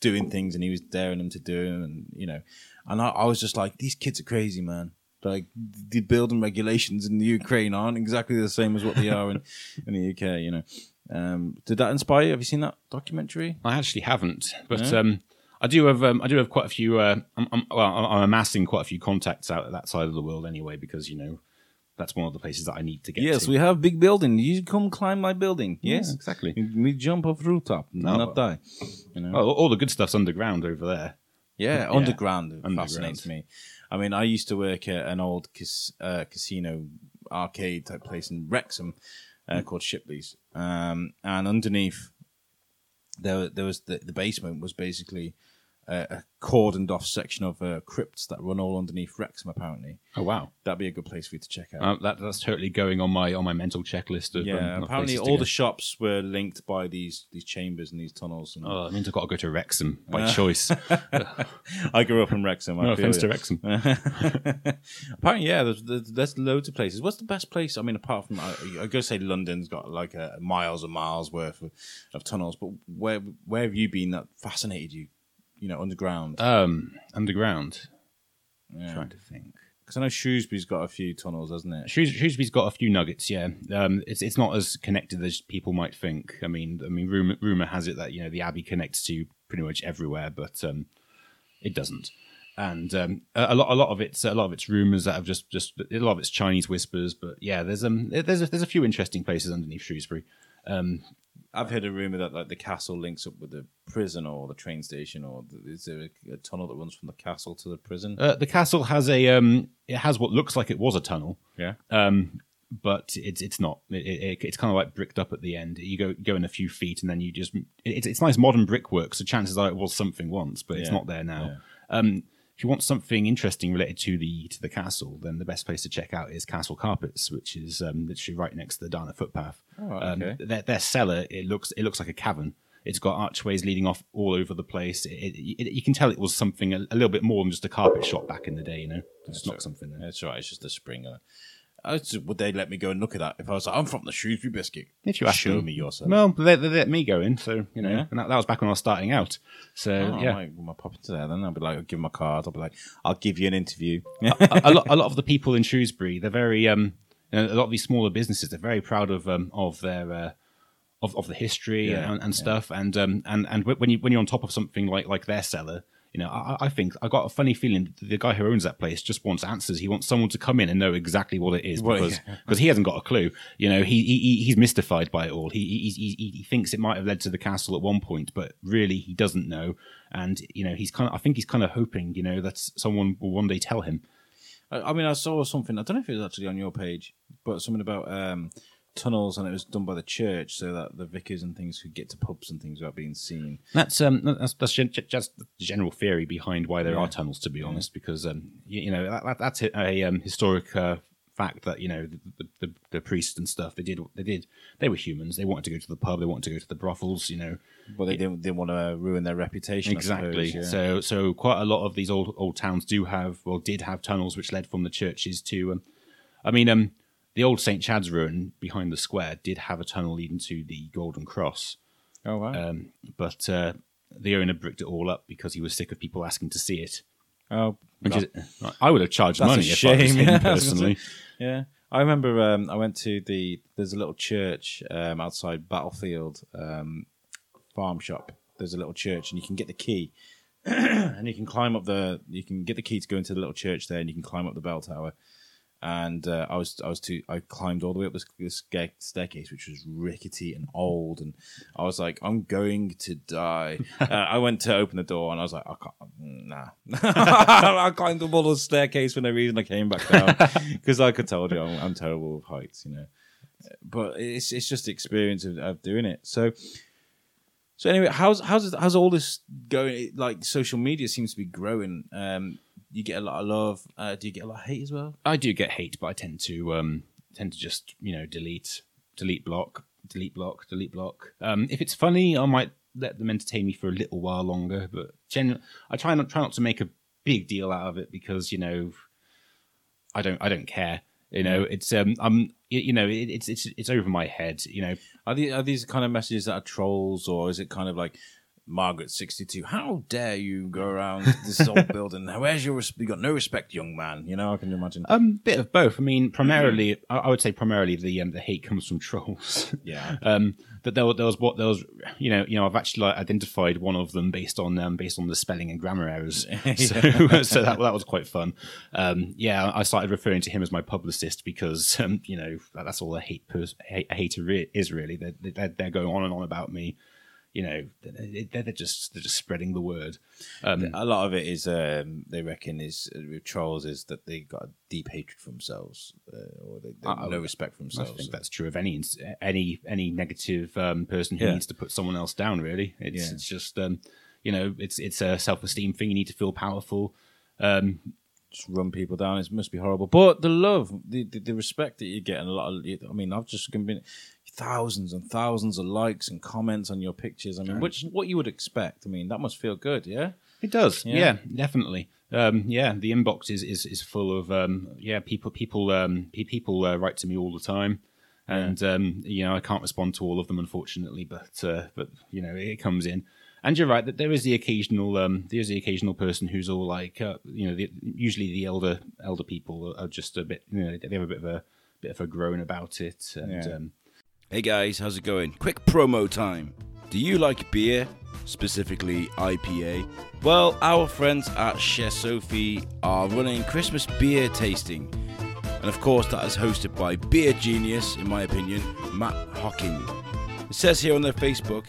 doing things and he was daring them to do them, and you know, and I, I was just like, these kids are crazy, man. Like the building regulations in the Ukraine aren't exactly the same as what they are in in the UK. You know, um, did that inspire you? Have you seen that documentary? I actually haven't, but No? um, I do have. Um, I do have quite a few. Uh, I'm, I'm, well, I'm amassing quite a few contacts out at that side of the world anyway, because you know that's one of the places that I need to get. Yes, to. we have big building. You come climb my building. Yes, Yeah, exactly. We jump off rooftop, No. not die. You know. Oh, all the good stuff's underground over there. Yeah, Yeah. underground Underground. fascinates me. I mean, I used to work at an old cas- uh, casino arcade type place in Wrexham uh, called Shipley's, um, and underneath there, there was the, the basement was basically a, a cordoned off section of uh, crypts that run all underneath Wrexham. Apparently, Oh wow, that'd be a good place for you to check out. uh, that, that's totally going on my on my mental checklist of um, yeah, of apparently all the shops were linked by these these chambers and these tunnels. And Oh, that means I've got to go to Wrexham by Uh, choice. I grew up in Wrexham. I no offense to Wrexham. Apparently, yeah, there's, there's, there's loads of places. What's the best place? I mean, apart from, I, I go say London's got like a miles and miles worth of, of tunnels, but where where have you been that fascinated you? You know, underground. Um, underground. Yeah. Trying to think. Because I know Shrewsbury's got a few tunnels, hasn't it? Shrews- Shrewsbury's got a few nuggets, yeah. Um, it's it's not as connected as people might think. I mean, I mean, rumor, rumor has it that you know the abbey connects to pretty much everywhere, but um, it doesn't. And um, a, a lot, a lot of it's a lot of it's rumors that have just just a lot of it's Chinese whispers. But yeah, there's um there's a, there's a few interesting places underneath Shrewsbury. Um, I've heard a rumor that like the castle links up with the prison or the train station, or is there a, a tunnel that runs from the castle to the prison? uh, the castle has a um, it has what looks like it was a tunnel, yeah. um, but it's it's not. It, it, it's kind of like bricked up at the end. You go go in a few feet, and then you just it's it's nice modern brickwork. So chances are it was something once, but it's not there now. Um, if you want something interesting related to the to the castle, then the best place to check out is Castle Carpets, which is um, literally right next to the Dana footpath. Oh, um, their, their cellar it looks it looks like a cavern. It's got archways leading off all over the place. It, it, it- you can tell it was something a, a little bit more than just a carpet shop back in the day. You know, it's not something. There. That's right. It's just a spring. I just, would they let me go and look at that if I was like, I'm from the Shrewsbury Biscuit? If you ask show them. me yourself. Well, they, they let me go in, so you know, Yeah. and that, that was back when I was starting out. So Oh, yeah, I might, I might pop into there then. I'll be like, I'll give them a card. I'll be like, I'll give you an interview. a, a lot, a lot of the people in Shrewsbury, they're very, um, you know, a lot of these smaller businesses, they're very proud of um, of their uh, of, of the history Yeah, and, and stuff. And um and and when you when you're on top of something like like their cellar, you know, I, I think I got a funny feeling that the guy who owns that place just wants answers. He wants someone to come in and know exactly what it is Well, because yeah. because he hasn't got a clue. You know, he, he he's mystified by it all. He, he he he thinks it might have led to the castle at one point, but really he doesn't know. And you know, he's kind of I think he's kind of hoping you know that someone will one day tell him. I, I mean, I saw something. I don't know if it was actually on your page, but something about um, tunnels, and it was done by the church so that the vicars and things could get to pubs and things without being seen. That's um that's that's just the general theory behind why there Yeah. are tunnels. To be honest, because um you, you know that, that, that's a, um, historic uh, fact that you know the, the, the, priests and stuff they did they did they were humans. They wanted to go to the pub. They wanted to go to the brothels. You know But they didn't, didn't want to ruin their reputation. Exactly. suppose, yeah. So so quite a lot of these old old towns do have well did have tunnels which led from the churches to um I mean um the old St Chad's ruin behind the square did have a tunnel leading to the Golden Cross. oh wow. Um, but uh, the owner bricked it all up because he was sick of people asking to see it. oh, Which that- is, I would have charged money if I was shame, him yeah, I was gonna personally. Yeah, I remember. Um, I went to the. There's a little church um, outside Battlefield um, farm shop. There's a little church, and you can get the key, and you can climb up the. You can get the key to go into the little church there, and you can climb up the bell tower. And uh, I was I was too I climbed all the way up this, this staircase, which was rickety and old, and I was like, I'm going to die. uh, I went to open the door, and I was like, I can't, nah. I climbed up all the staircase for no reason. I came back down because, like I told you, I'm, I'm terrible with heights, you know. But it's it's just the experience of, of doing it. So, so anyway, how's how's how's all this going? Like social media seems to be growing. Um, you get a lot of love. Uh, do you get a lot of hate as well? I do get hate, but I tend to um, tend to just you know delete, delete block, delete block, delete block. Um, if it's funny, I might let them entertain me for a little while longer. But gen- I try not try not to make a big deal out of it because you know I don't I don't care. You know, it's um I'm you you know it, it's it's it's over my head. You know, Are these are these kind of messages that are trolls, or is it kind of like Margaret sixty two? How dare you go around this old building? Where's your res- you got no respect, young man? You know, I can imagine. um, bit of both. I mean, primarily, I, I would say primarily the um, the hate comes from trolls. Yeah. um, that there, there was what there was, you know, you know, I've actually like, identified one of them based on um, based on the spelling and grammar errors. So, so that that was quite fun. Um, yeah, I started referring to him as my publicist because, um, you know, that's all a hate pers- a, a hater re- is really. They're, they're they're going on and on about me. You know, they're, they're just they're just spreading the word. Um, a lot of it is um, they reckon is uh, with trolls is that they've got a deep hatred for themselves uh, or they, they I- no respect for themselves. I think that's true of any any any negative um, person who Yeah. needs to put someone else down. Really, it's Yeah. it's just um, you know it's it's a self esteem thing. You need to feel powerful. Um, just run people down. It must be horrible. But the love, the, the, the respect that you get, and a lot of, I mean, I've just been thousands and thousands of likes and comments on your pictures. I mean, which what you would expect. I mean, that must feel good, yeah. it does, Yeah. yeah, definitely. Um, yeah, the inbox is, is, is full of um, yeah people people um, people uh, write to me all the time, and um, you know I can't respond to all of them unfortunately, but uh, but you know it comes in. And you're right that there is the occasional um, there is the occasional person who's all like uh, you know the, usually the elder elder people are just a bit you know they have a bit of a bit of a groan about it and Yeah. Hey guys, how's it going? Quick promo time. Do you like beer, specifically IPA? Well, our friends at Chez Sophie are running Christmas beer tasting. And of course, that is hosted by beer genius, in my opinion, Matt Hocking. It says here on their Facebook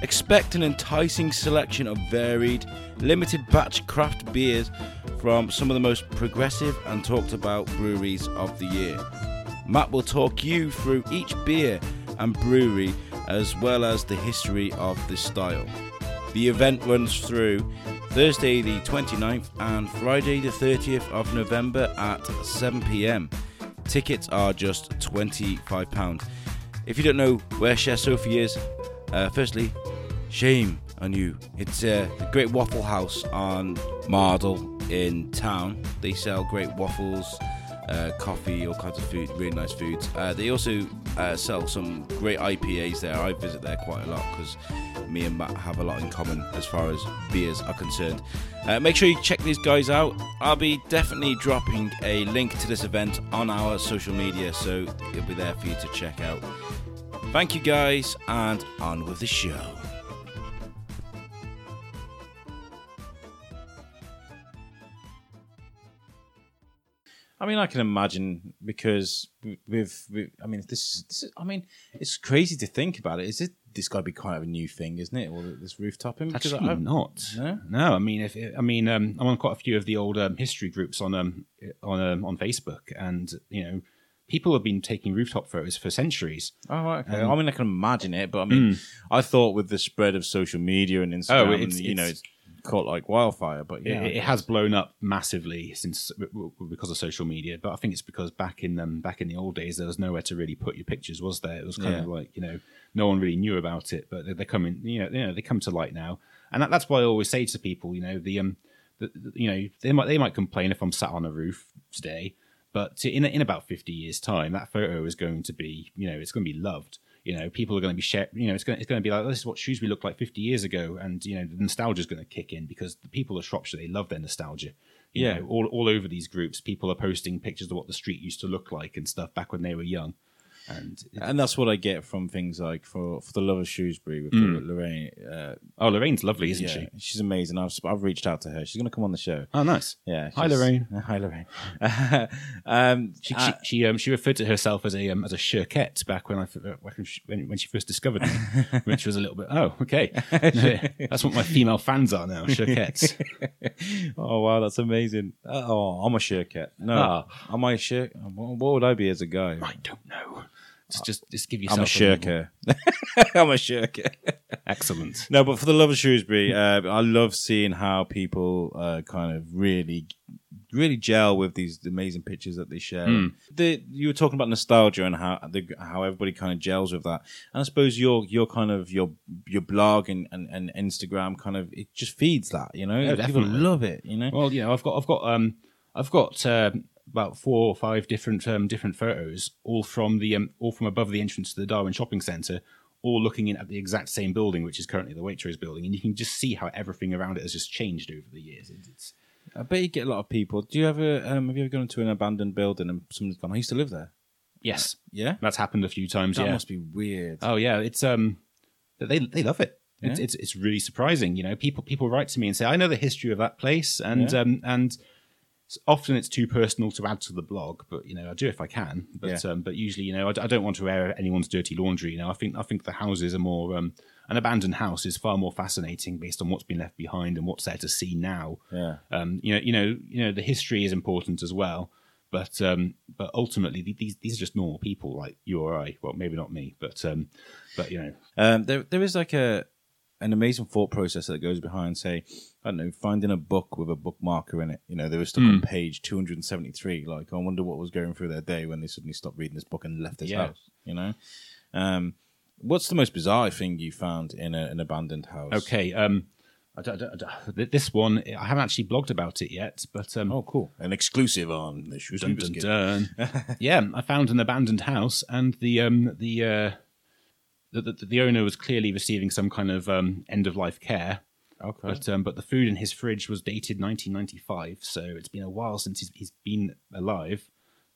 expect an enticing selection of varied, limited batch craft beers from some of the most progressive and talked about breweries of the year. Matt will talk you through each beer and brewery as well as the history of this style. The event runs through Thursday the 29th and Friday the 30th of November at 7 pm. Tickets are just £25. If you don't know where Chez Sophie is, uh, firstly, shame on you. It's uh, a great waffle house on Mardol in town. They sell great waffles, uh, coffee, all kinds of food, really nice foods. Uh, they also uh, sell some great IPAs there. I visit there quite a lot because me and Matt have a lot in common as far as beers are concerned. Uh, make sure you check these guys out. I'll be definitely dropping a link to this event on our social media, so it'll be there for you to check out. Thank you guys, and on with the show. I mean, I can imagine because with, with I mean, this is, this is, I mean, it's crazy to think about it. Is it this got to be kind of a new thing, isn't it? Or this rooftopping? Because Actually, I- not. No? No, I mean, if I mean, um, I'm on quite a few of the old um, history groups on um, on um, on Facebook, and you know, people have been taking rooftop photos for centuries. Oh, okay. Um, I mean, I can imagine it, but I mean, I thought with the spread of social media and Instagram, Oh, and, it's- you know, it's- it's caught like wildfire. But yeah, it, it has blown up massively since because of social media. But I think it's because back in um, back in the old days, there was nowhere to really put your pictures, was there? It was kind Yeah. of like you know, no one really knew about it, but they're, they're coming. You know, you know, they come to light now, and that, that's why I always say to people, you know, the um, the, the- you know, they might they might complain if I'm sat on a roof today, but in in about fifty years' time, that photo is going to be, you know, it's going to be loved. You know, people are going to be share. You know, it's going to, it's going to be like this is what Shrewsbury looked like 50 years ago, and you know, the nostalgia is going to kick in because the people of Shropshire they love their nostalgia. You Yeah. know, all all over these groups, people are posting pictures of what the street used to look like and stuff back when they were young. And and that's what I get from things like for for the love of Shrewsbury with Mm. Lorraine. Uh, oh, Lorraine's lovely, isn't yeah, she? she's amazing. I've I've reached out to her. She's going to come on the show. Oh, nice. Yeah. Hi, she's- Lorraine. Hi, Lorraine. um, She, uh, she, she, um, she referred to herself as a um, as a shirkette back when I f- uh, when she, when, when she first discovered me, which was a little bit oh okay that's what my female fans are now shirkettes. oh wow, that's amazing. Oh, I'm a shirket. No, Ah. am I a shirk? What what would I be as a guy? I don't know. Just just, just give I'm a shirker. I'm a shirker. Excellent. No, but for the love of Shrewsbury, uh, I love seeing how people uh, kind of really, really gel with these amazing pictures that they share. Hmm. The, you were talking about nostalgia and how the, how everybody kind of gels with that. And I suppose your your kind of your your blog and, and, and Instagram kind of it just feeds that. You know, Yeah, people love it. You know, Well, you know, I've got I've got um I've got uh, about four or five different um, different photos, all from the um, all from above the entrance to the Darwin Shopping Centre, all looking in at the exact same building, which is currently the Waitrose building, and you can just see how everything around it has just changed over the years. It's, it's I bet you get a lot of people. Do you ever um, have you ever gone into an abandoned building and someone's gone? I used to live there. yes, Yeah, that's happened a few times. that yeah. must be weird. Oh yeah, it's um, they they love it. It's, Yeah. it's it's really surprising. You know, people people write to me and say, "I know the history of that place," and Yeah. um and often it's too personal to add to the blog, but you know, I do if I can. But Yeah. um, but usually, you know, I don't want to air anyone's dirty laundry. You know, I think I think the houses are more um, an abandoned house is far more fascinating based on what's been left behind and what's there to see now. Yeah. Um, you know, you know, you know, the history is important as well. But um, but ultimately, these these are just normal people like you or I. Well, maybe not me, but um, but you know, Um, there, there is like a an amazing thought process that goes behind, say, I don't know, finding a book with a bookmarker in it. You know, they were stuck on page two hundred and seventy three. Like, I wonder what was going through their day when they suddenly stopped reading this book and left this Yeah. house. You know, um, what's the most bizarre thing you found in a, an abandoned house? Okay. Um, I don't, I don't- I don't- this one I haven't actually blogged about it yet, but um, Oh, cool! An exclusive on the Shrewsbury dun, dun, dun. yeah, I found an abandoned house, and the um, the, uh, the the the owner was clearly receiving some kind of um, end of life care. Okay. But um, but the food in his fridge was dated 1995, so it's been a while since he's, he's been alive,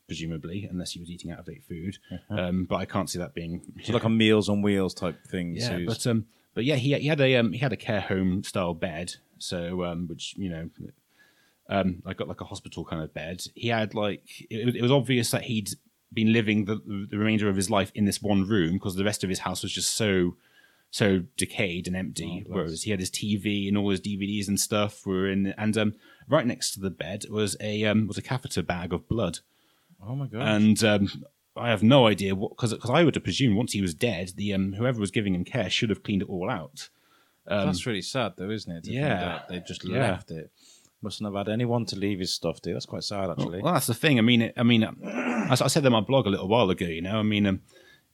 presumably, unless he was eating out of date food. Um, but I can't see that being so like a Meals on Wheels type thing. yeah, so but um, but yeah, he he had a um, he had a care home style bed, so um, which you know, um, I got like a hospital kind of bed. He had like it, it was obvious that he'd been living the the remainder of his life in this one room because the rest of his house was just so so decayed and empty. Oh, whereas he had his TV and all his DVDs and stuff were in, and um, right next to the bed was a um, was a catheter bag of blood. oh my god! And um, I have no idea what because I would have presumed once he was dead, the um, whoever was giving him care should have cleaned it all out. That's really sad, though, isn't it? yeah. they just Yeah. left it. Mustn't have had anyone to leave his stuff to. That's quite sad, actually. Well, that's the thing. I mean, it, I mean, um, I, said that on my blog a little while ago. You know, I mean, um,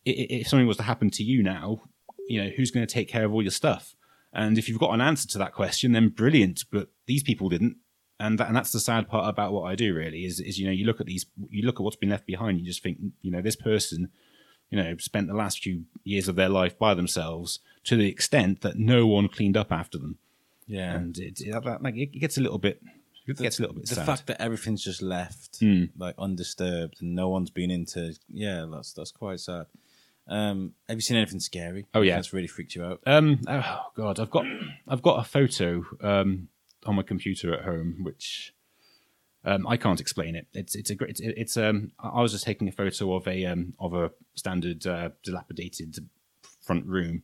if something was to happen to you now, you know, who's going to take care of all your stuff? And if you've got an answer to that question, then brilliant. But these people didn't, and that, and that's the sad part about what I do. Really, is is you know, you look at these, you look at what's been left behind, you just think, you know, this person, you know, spent the last few years of their life by themselves to the extent that no one cleaned up after them, yeah. and it, it, like, it gets a little bit, it gets a little bit the sad. fact that everything's just left Hmm. like undisturbed and no one's been into yeah that's that's quite sad Um, have you seen anything scary? Oh, yeah. that's really freaked you out. Um, oh god, I've got I've got a photo um, on my computer at home, which um, I can't explain it. It's it's a great. It's, it's um. I was just taking a photo of a um of a standard uh, dilapidated front room,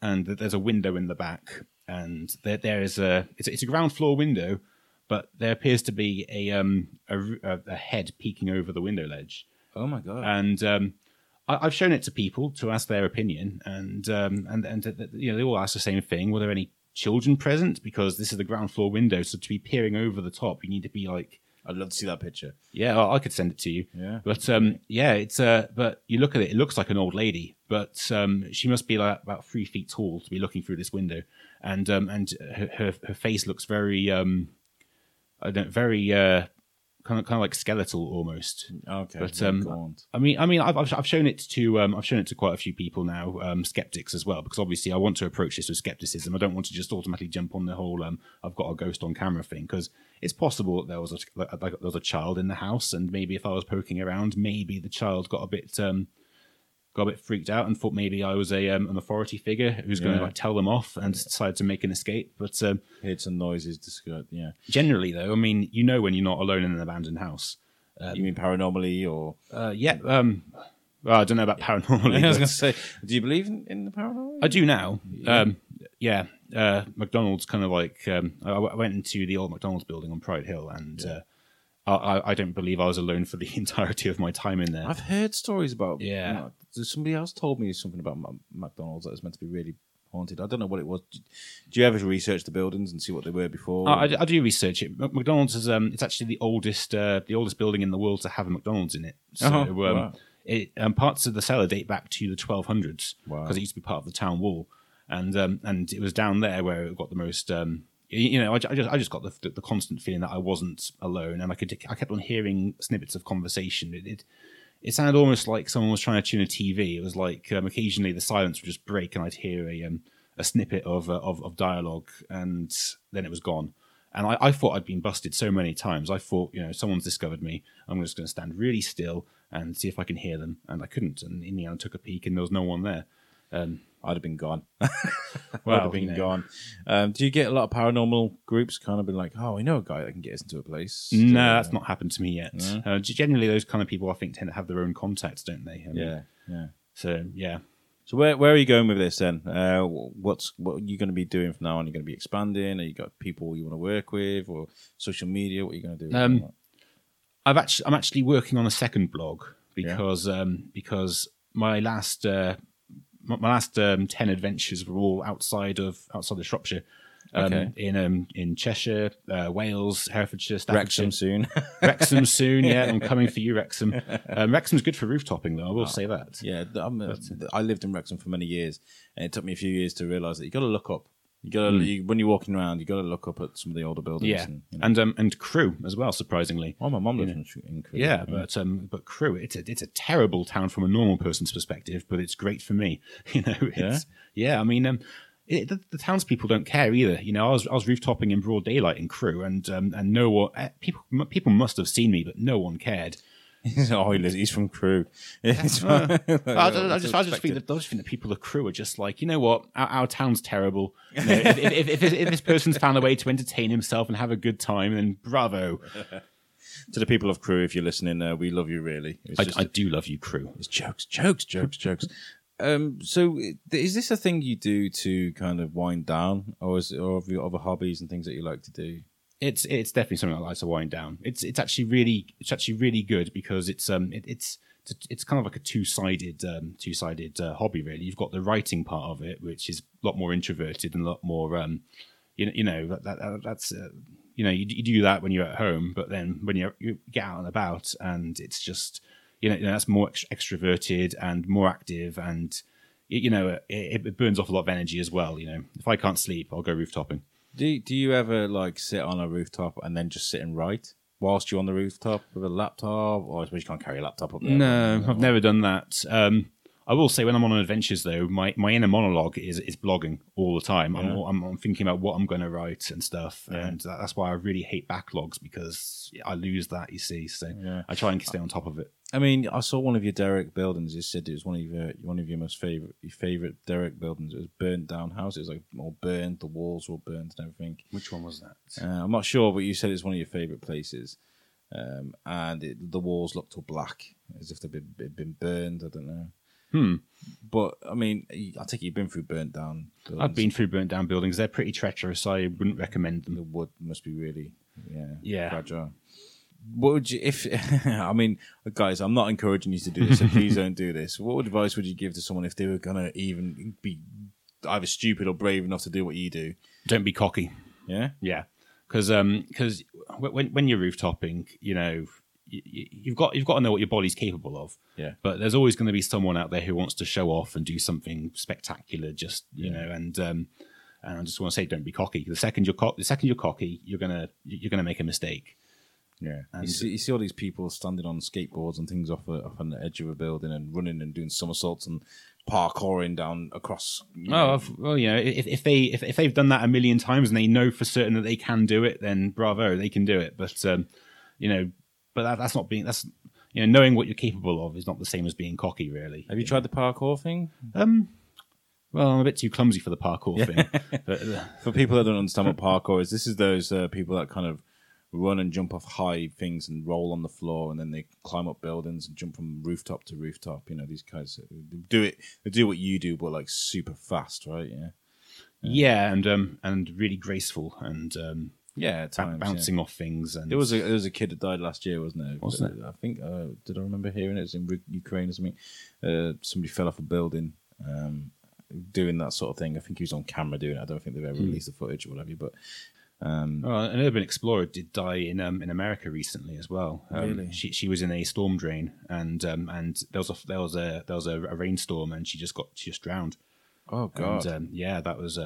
and there's a window in the back, and there there is a it's a, it's a ground floor window, but there appears to be a um a, a, a head peeking over the window ledge Oh my god! and um, I, I've shown it to people to ask their opinion, and um, and and th- you know they all ask the same thing: were there any children present? Because this is the ground floor window, so to be peering over the top, you need to be like, I'd love to see that picture. yeah, I I could send it to you. Yeah. But um, yeah, it's uh, but you look at it, it looks like an old lady, but um, she must be like about three feet tall to be looking through this window, and um, and her her, her face looks very um, I don't very uh, kind of kind of like skeletal almost. Okay, But, um. I mean, I mean, I've, I've I've shown it to um, I've shown it to quite a few people now, um, skeptics as well, because obviously I want to approach this with skepticism. I don't want to just automatically jump on the whole um, I've got a ghost on camera thing, because it's possible that there was a like, like, there was a child in the house, and maybe if I was poking around, maybe the child got a bit um, got a bit freaked out and thought maybe I was a um, an authority figure who's going Yeah. to like tell them off and decided to make an escape. But um, heard some noises. Yeah. generally, though, I mean, you know when you're not alone in an abandoned house. you mean paranormally or? Uh, yeah. Um, well, I don't know about paranormal. I was going to say, do you believe in, in the paranormal? I do now. Um, yeah, uh, McDonald's kind of like um, I, I went into the old McDonald's building on Pride Hill, and uh, I, I- I don't believe I was alone for the entirety of my time in there. I've heard stories about. Yeah. Somebody else told me something about McDonald's that was meant to be really haunted. I don't know what it was. Do you ever research the buildings and see what they were before? I, I- do research it. McDonald's is um, it's actually the oldest uh, the oldest building in the world to have a McDonald's in it. So Oh, um, wow. it um, parts of the cellar date back to the 1200s because Wow. it used to be part of the town wall, and um, and it was down there where it got the most. Um, you know, I, I just I just got the, the, the constant feeling that I wasn't alone, and I could I kept on hearing snippets of conversation. It, it it sounded almost like someone was trying to tune a TV. It was like um, occasionally the silence would just break, and I'd hear a um, a snippet of, uh, of of dialogue, and then it was gone. And I, I thought I'd been busted so many times. I thought, you know, someone's discovered me. I'm just going to stand really still and see if I can hear them. And I couldn't. And in the end, I took a peek, and there was no one there. Um, I'd have been gone. Well, I'd have been gone. Um, do you get a lot of paranormal groups kind of been like, oh, I know a guy that can get us into a place? no, that's not happened to me yet. Uh, generally, those kind of people, I think, tend to have their own contacts, don't they? I mean, Yeah, yeah. So yeah, So where where are you going with this then? Uh, what's what are you going to be doing from now on? You're you going to be expanding? Are you got people you want to work with or social media? What are you going to do? Um, I've actually I'm actually working on a second blog Yeah. because um, because my last uh, my my last um, ten adventures were all outside of outside of Shropshire. Um, Okay. In um in Cheshire, uh, Wales, Herefordshire, Staffordshire, Wrexham soon. Wrexham soon. Yeah, I'm coming for you, Wrexham. Um, Wrexham's good for rooftopping, though. I will say that. yeah, I'm, uh, I lived in Wrexham for many years, and it took me a few years to realise that you got to look up. You got to you, when you're walking around, you got to look up at some of the older buildings. Yeah, and, you know. and um and Crewe as well. Surprisingly, oh, my mum lives in, Sh- in Crewe. Yeah, but um, but Crewe, it's a it's a terrible town from a normal person's perspective, but it's great for me. You know, it's, yeah. I mean, um, it, the, the townspeople don't care either. You know, I was I was rooftopping in broad daylight in Crewe, and um, and no one uh, people people must have seen me, but no one cared. Oh, he lives, he's from Crewe. It's I. I, I just I just think that I just think that people of Crewe are just like you know what our, our town's terrible. You know, if, if, if, if, this person's found a way to entertain himself and have a good time, then bravo. to the people of Crewe, if you're listening, uh, we love you really. I, just I do love you, Crewe. It's jokes, jokes, jokes, jokes. Um, so is this a thing you do to kind of wind down, or is or have you other hobbies and things that you like to do? It's it's definitely something I like to wind down. It's it's actually really it's actually really good because it's um it, it's it's- kind of like a two sided um two sided uh, hobby really. You've got the writing part of it, which is a lot more introverted and a lot more um you know you know that, that that's uh, you know you, you do that when you're at home, but then when you you get out and about and it's just you know, you know that's more ex- extroverted and more active and you know it, it burns off a lot of energy as well. You know, if I can't sleep, I'll go rooftopping. Do Do you ever like sit on a rooftop and then just sit and write whilst you're on the rooftop with a laptop, or I suppose you can't carry a laptop up there? No, I've never done that. Um, I will say when I'm on adventures though, my, my inner monologue is is blogging all the time. I'm, I'm, I'm thinking about what I'm going to write and stuff, and that, that's why I really hate backlogs because I lose that. You see, so Yeah. I try and stay on top of it. I mean, I saw one of your Derek buildings. You said it was one of your one of your most favorite your favorite Derek buildings. It was burnt down house. It was like all burned. The walls were burnt and everything. Which one was that? Uh, I'm not sure, but you said it's one of your favorite places. Um, and it, the walls looked all black, as if they'd been, been burned. I don't know. Hmm. But I mean, I think you've been through burnt down. I've been through burnt down buildings. They're pretty treacherous. I wouldn't recommend them. The wood must be really, yeah, Yeah. fragile. What would you, if? I mean, guys, I'm not encouraging you to do this, so please don't do this. What advice would you give to someone if they were gonna even be either stupid or brave enough to do what you do? Don't be cocky. Yeah, Yeah, because um, because when when you're rooftopping, you know, you've got you've got to know what your body's capable of. Yeah. But there's always going to be someone out there who wants to show off and do something spectacular. Just you Yeah. know, and um, and I just want to say, don't be cocky. The second you're co- the second you're cocky, you're gonna you're gonna make a mistake. yeah. And- you see, you see all these people standing on skateboards and things off a, off on the edge of a building and running and doing somersaults and parkouring down across. you know, Oh, well, you know, if, if they if, if they've done that a million times and they know for certain that they can do it, then bravo, they can do it. But um, you know, but that, that's not being that's you know knowing what you're capable of is not the same as being cocky, really. Have you tried the parkour thing? Um, well, I'm a bit too clumsy for the parkour thing. But, uh, For people that don't understand what parkour is, this is those uh, people that kind of run and jump off high things and roll on the floor, and then they climb up buildings and jump from rooftop to rooftop. You know, these guys uh, they do it. They do what you do, but like super fast, right? Yeah, yeah, and um, and really graceful and um, yeah. At times, yeah. bouncing off things. And There was a there was a kid that died last year, wasn't there? Wasn't it? I think. Uh, did I remember hearing it? It was in Ukraine or something? Uh, somebody fell off a building, um, doing that sort of thing. I think he was on camera doing it. I don't think they've ever Hmm. released the footage or whatever. But um, Oh, an urban explorer did die in um, in America recently as well. Um, Really? She she was in a storm drain and um, and there was a there was a there was a, a rainstorm and she just got she just drowned. oh god, And um, yeah, that was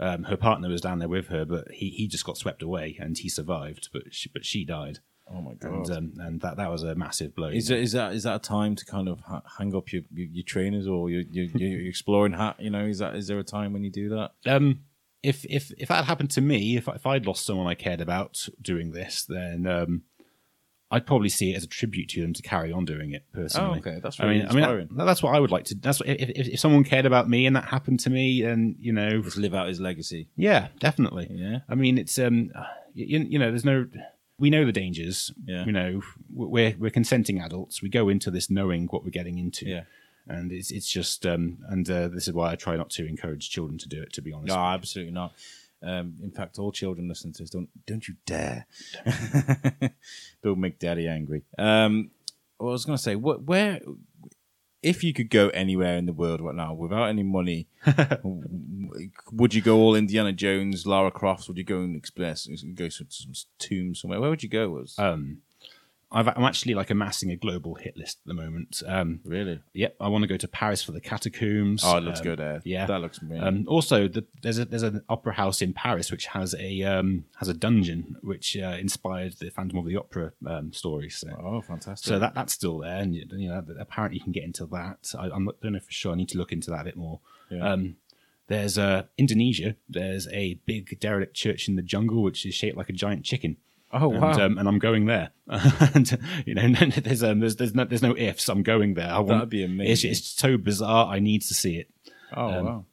um, her partner was down there with her, but he, he just got swept away and he survived, but she, but she died. oh my god. And um, and that that was a massive blow. Is that is that is that a time to kind of ha- hang up your, your your trainers or your your, your your exploring hat? You know, is that is there a time when you do that? um, if if if that happened to me, if if I'd lost someone I cared about doing this, then um, I'd probably see it as a tribute to them to carry on doing it personally. Oh, okay, that's I really mean, I mean, inspiring. that- that's what I would like to. That's what, if, if if someone cared about me and that happened to me, then you know, Just live out his legacy. yeah, definitely. Yeah. I mean, it's um, you, you know, there's no. We know the dangers. Yeah. You know, we're we're consenting adults. We go into this knowing what we're getting into. Yeah. And it's it's just um, and uh, this is why I try not to encourage children to do it. To be honest. No, absolutely not. Um, in fact, all children listening to this, don't don't you dare! don't make daddy angry. Um, what I was going to say, what, where, if you could go anywhere in the world right now without any money, would you go all Indiana Jones, Lara Croft? Would you go and express, go to some tomb somewhere? Where would you go? Was Um, I've, I'm actually like amassing a global hit list at the moment. Um, really? yep, I want to go to Paris for the catacombs. Oh, let's Um, go there. yeah. that looks amazing. Um, also, the, there's a there's an opera house in Paris which has a um, has a dungeon which uh, inspired the Phantom of the Opera um, story. So, oh, fantastic! so that that's still there, and you you know apparently you can get into that. I, I'm not, don't know for sure. I need to look into that a bit more. Yeah. Um, there's uh, Indonesia. There's a big derelict church in the jungle which is shaped like a giant chicken. Oh And, wow, um, and I'm going there. and you know, there's um, there's there's no, there's no ifs. I'm going there. I want, That'd be It's, amazing. it's so bizarre. I need to see it. Oh Um, wow.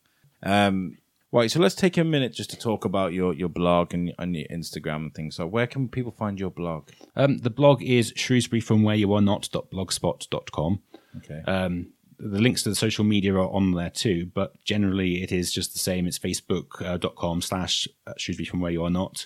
Um, right, so let's take a minute just to talk about your, your blog and, and your Instagram and things. So, where can people find your blog? Um, the blog is shrewsburyfromwhereyouarenot.blogspot.com. Okay. Um, the links to the social media are on there too, but generally it is just the same. It's facebook.com slash uh, Shrewsbury from where you are not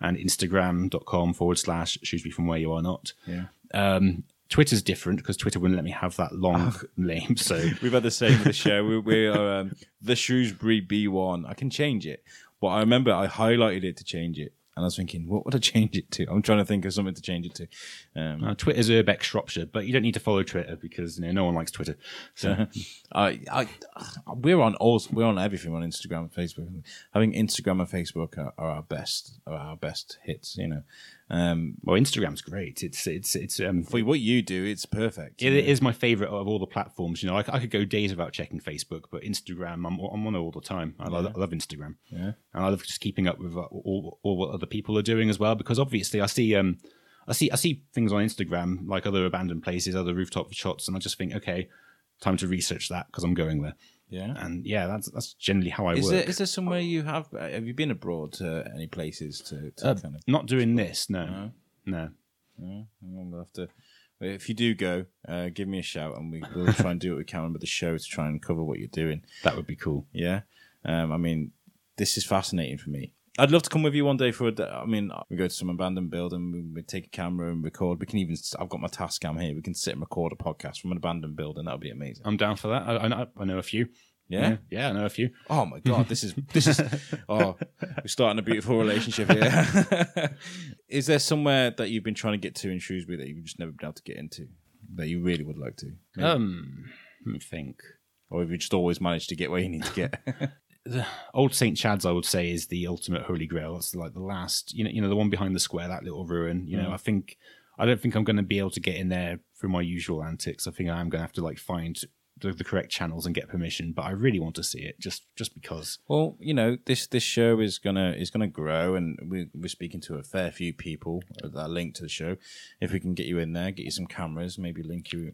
and instagram.com forward slash Shrewsbury from where you are not. yeah. Um, Twitter's different because Twitter wouldn't let me have that long name. So We've had the same with the show. We, we are um, the Shrewsbury B1. I can change it, but I remember I highlighted it to change it. And I was thinking, what would I change it to? I'm trying to think of something to change it to. Um, uh, Twitter's Urbex Shropshire, but you don't need to follow Twitter because you know, no one likes Twitter. So I, I, we're on all, we're on everything on Instagram and Facebook. I think Instagram and Facebook are, are our best, are our best hits. You know, Um, Well, Instagram's great. It's it's it's um, for what you do, it's perfect. It is my favorite of all the platforms. You know, I, I could go days without checking Facebook, but Instagram, I'm, I'm on it all the time. I, love, I love Instagram. Yeah. and I love just keeping up with uh, all, all what other people are doing as well. Because obviously, I see um, I see I see things on Instagram like other abandoned places, other rooftop shots, and I just think, okay, time to research that because I'm going there. Yeah. And yeah, that's that's generally how I work. Is work. there is there somewhere you have? uh, Have you been abroad to any places to, to Uh, kind of? Not doing this, no, No? no. Yeah, we'll have to. If you do go, uh, give me a shout, and we will try and do what we can with the show to try and cover what you're doing. That would be cool. Yeah, um, I mean, this is fascinating for me. I'd love to come with you one day for a day. I mean, we go to some abandoned building, we, take a camera and record. We can even, I've got my Tascam here. We can sit and record a podcast from an abandoned building. That would be amazing. I'm down for that. I, I, know, I know a few. Yeah. yeah, I know a few. Oh my god, this is this is oh, we're starting a beautiful relationship here. is there somewhere that you've been trying to get to in Shrewsbury that you've just never been able to get into that you really would like to, Maybe. Um, let me think. or have you just always managed to get where you need to get? The old Saint Chad's, I would say, is the ultimate holy grail. That's like the last, you know, you know, the one behind the square, that little ruin. You know, Mm. I think, I don't think I'm going to be able to get in there through my usual antics. I think I'm going to have to like find the, the correct channels and get permission. But I really want to see it, just just because. well, you know this this show is gonna is gonna grow, and we're, we're speaking to a fair few people that are linked to the show. If we can get you in there, get you some cameras, maybe link you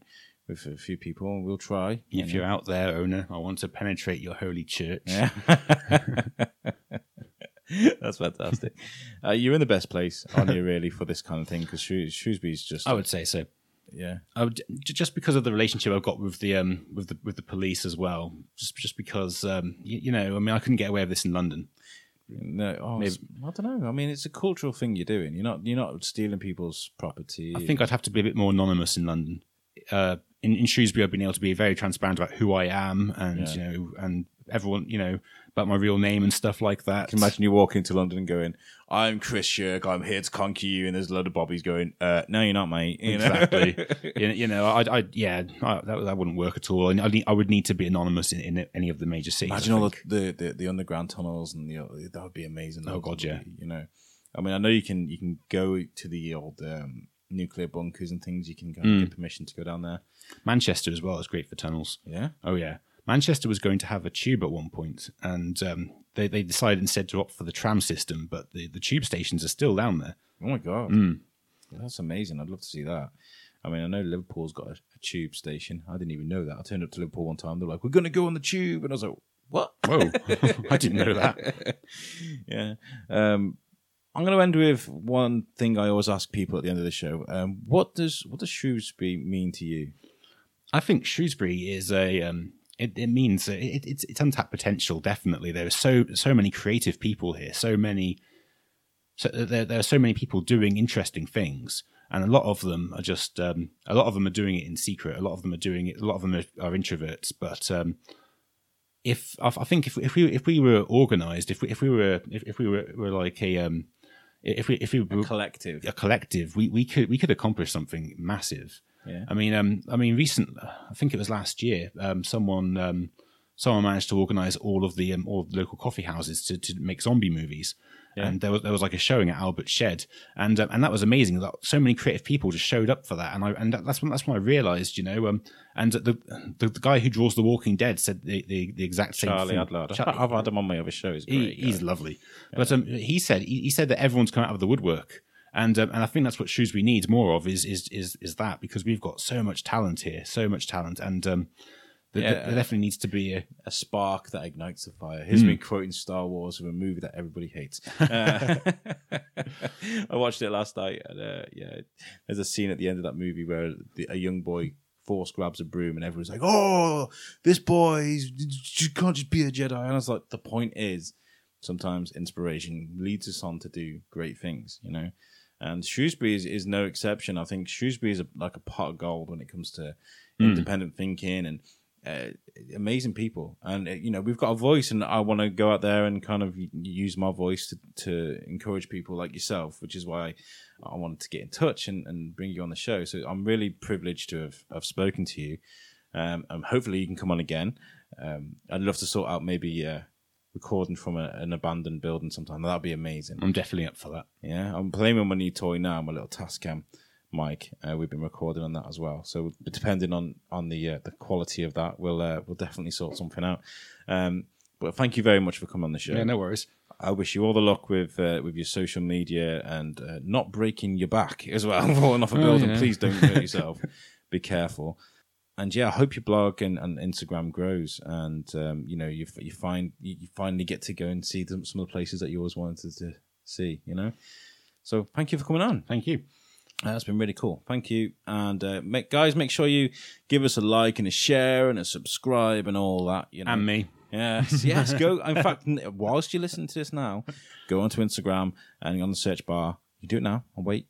with a few people, we'll try. you If know. you're out there, owner, I want to penetrate your holy church. Yeah. That's fantastic. Uh, you're in the best place, aren't you, really, for this kind of thing? Because Shrews- Shrewsbury's just, I would say so. yeah. I would, j- just because of the relationship I've got with the um with the with the police as well. Just just because um you, you know I mean I couldn't get away with this in London. No, oh, I don't know. I mean, it's a cultural thing you're doing. You're not, you're not stealing people's property. I think I'd have to be a bit more anonymous in London. Uh, in, in Shrewsbury, I've been able to be very transparent about who I am, and Yeah. you know, and everyone, you know, about my real name and stuff like that. I can imagine you walking into London and going, "I'm Chris Schurke. I'm here to conquer you," and there's a load of bobbies going, uh, "No, you're not, mate." You know? Exactly. you, you know, I, I, yeah, I, that, that wouldn't work at all. And I, need, I would need to be anonymous in, in any of the major cities. Imagine all the, the, the, underground tunnels and the that would be amazing. Oh, God, yeah. You know, I mean, I know you can you can go to the old um, nuclear bunkers and things. You can go Hmm. and get permission to go down there. Manchester as well is great for tunnels. Yeah. Oh yeah, Manchester was going to have a tube at one point, and um, they they decided instead to opt for the tram system, but the, the tube stations are still down there. Oh my god, Mm. that's amazing. I'd love to see that. I mean, I know Liverpool's got a, a tube station. I didn't even know that. I turned up to Liverpool one time. They're like, "We're going to go on the tube," and I was like, "What?" Whoa, I didn't know that. yeah. Um, I'm going to end with one thing I always ask people at the end of the show. Um, what does what does Shrewsbury mean to you? I think Shrewsbury is a. Um, it, it means it, it's it's untapped potential. Definitely, there are so so many creative people here. So many. So there, there are so many people doing interesting things, and a lot of them are just. Um, a lot of them are doing it in secret. A lot of them are doing it. A lot of them are, are introverts. But um, if I, I think if if we if we were organized, if we if we were if, if we were, were like a um, if we if we were a Collective. a collective, we, we could we could accomplish something massive. Yeah. I mean, um, I mean, recent. I think it was last year. Um, someone, um, someone managed to organize all of the um, all of the local coffee houses to, to make zombie movies, Yeah. and there was there was like a showing at Albert Shed, and um, and that was amazing. That so many creative people just showed up for that, and I and that's when that's when I realized, you know, um, and the, the the guy who draws The Walking Dead said the the, the exact same Charlie thing. Adlard. Char- I've had him on my other shows. he, he's lovely. But um, he said he, he said that everyone's come out of the woodwork, and um, and I think that's what Shrewsbury needs more of is is is is that because we've got so much talent here, so much talent, and um, there, Yeah. there definitely needs to be a. a spark that ignites the fire. Here's me quoting Star Wars from a movie that everybody hates. Uh, I watched it last night, and uh, yeah, there's a scene at the end of that movie where the, a young boy force grabs a broom, and everyone's like, "Oh, this boy he's, can't just be a Jedi." And I was like, "The point is, sometimes inspiration leads us on to do great things, you know." And Shrewsbury is, is no exception. I think Shrewsbury is a, like a pot of gold when it comes to independent thinking and uh, amazing people. And uh, you know, we've got a voice, and I want to go out there and kind of use my voice to, to encourage people like yourself, which is why I wanted to get in touch and, and bring you on the show. So I'm really privileged to have, have spoken to you. Um, and hopefully you can come on again. Um, I'd love to sort out maybe uh, recording from a, an abandoned building sometime. That'd be amazing. I'm definitely up for that. Yeah, I'm playing with my new toy now, my little Tascam mic. Uh, we've been recording on that as well. So depending on on the uh, the quality of that, we'll uh, we'll definitely sort something out. Um, but thank you very much for coming on the show. Yeah, no worries. I wish you all the luck with uh, with your social media and uh, not breaking your back as well, falling off a Oh, building. yeah. Please don't hurt yourself. Be careful. And yeah, I hope your blog and, and Instagram grows, and um, you know you you find you finally get to go and see them, some of the places that you always wanted to see. You know, so thank you for coming on. Thank you. Uh, That's been really cool. Thank you. And uh, make, guys, make sure you give us a like and a share and a subscribe and all that. You know, And me. Yes, yes. Go. In fact, whilst you listen to this now, go onto Instagram and on the search bar. You do it now. Wait.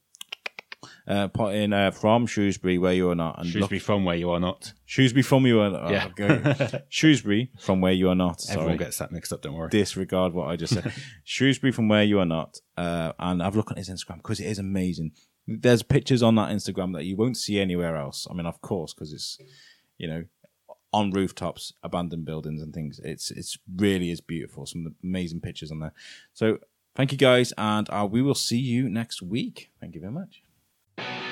Uh, put in uh, from Shrewsbury, where you are not, and Shrewsbury from where you are not. Shrewsbury from where you are not. Yeah. go. Shrewsbury from where you are not. Sorry, Everyone gets that mixed up, don't worry. disregard what I just said. Shrewsbury from where you are not, uh, and I've looked at his Instagram because it is amazing. There's pictures on that Instagram that you won't see anywhere else. I mean, of course, because it's you know on rooftops, abandoned buildings, and things. It's it's really is beautiful. Some amazing pictures on there. So thank you guys, and uh, we will see you next week. Thank you very much. Thank you.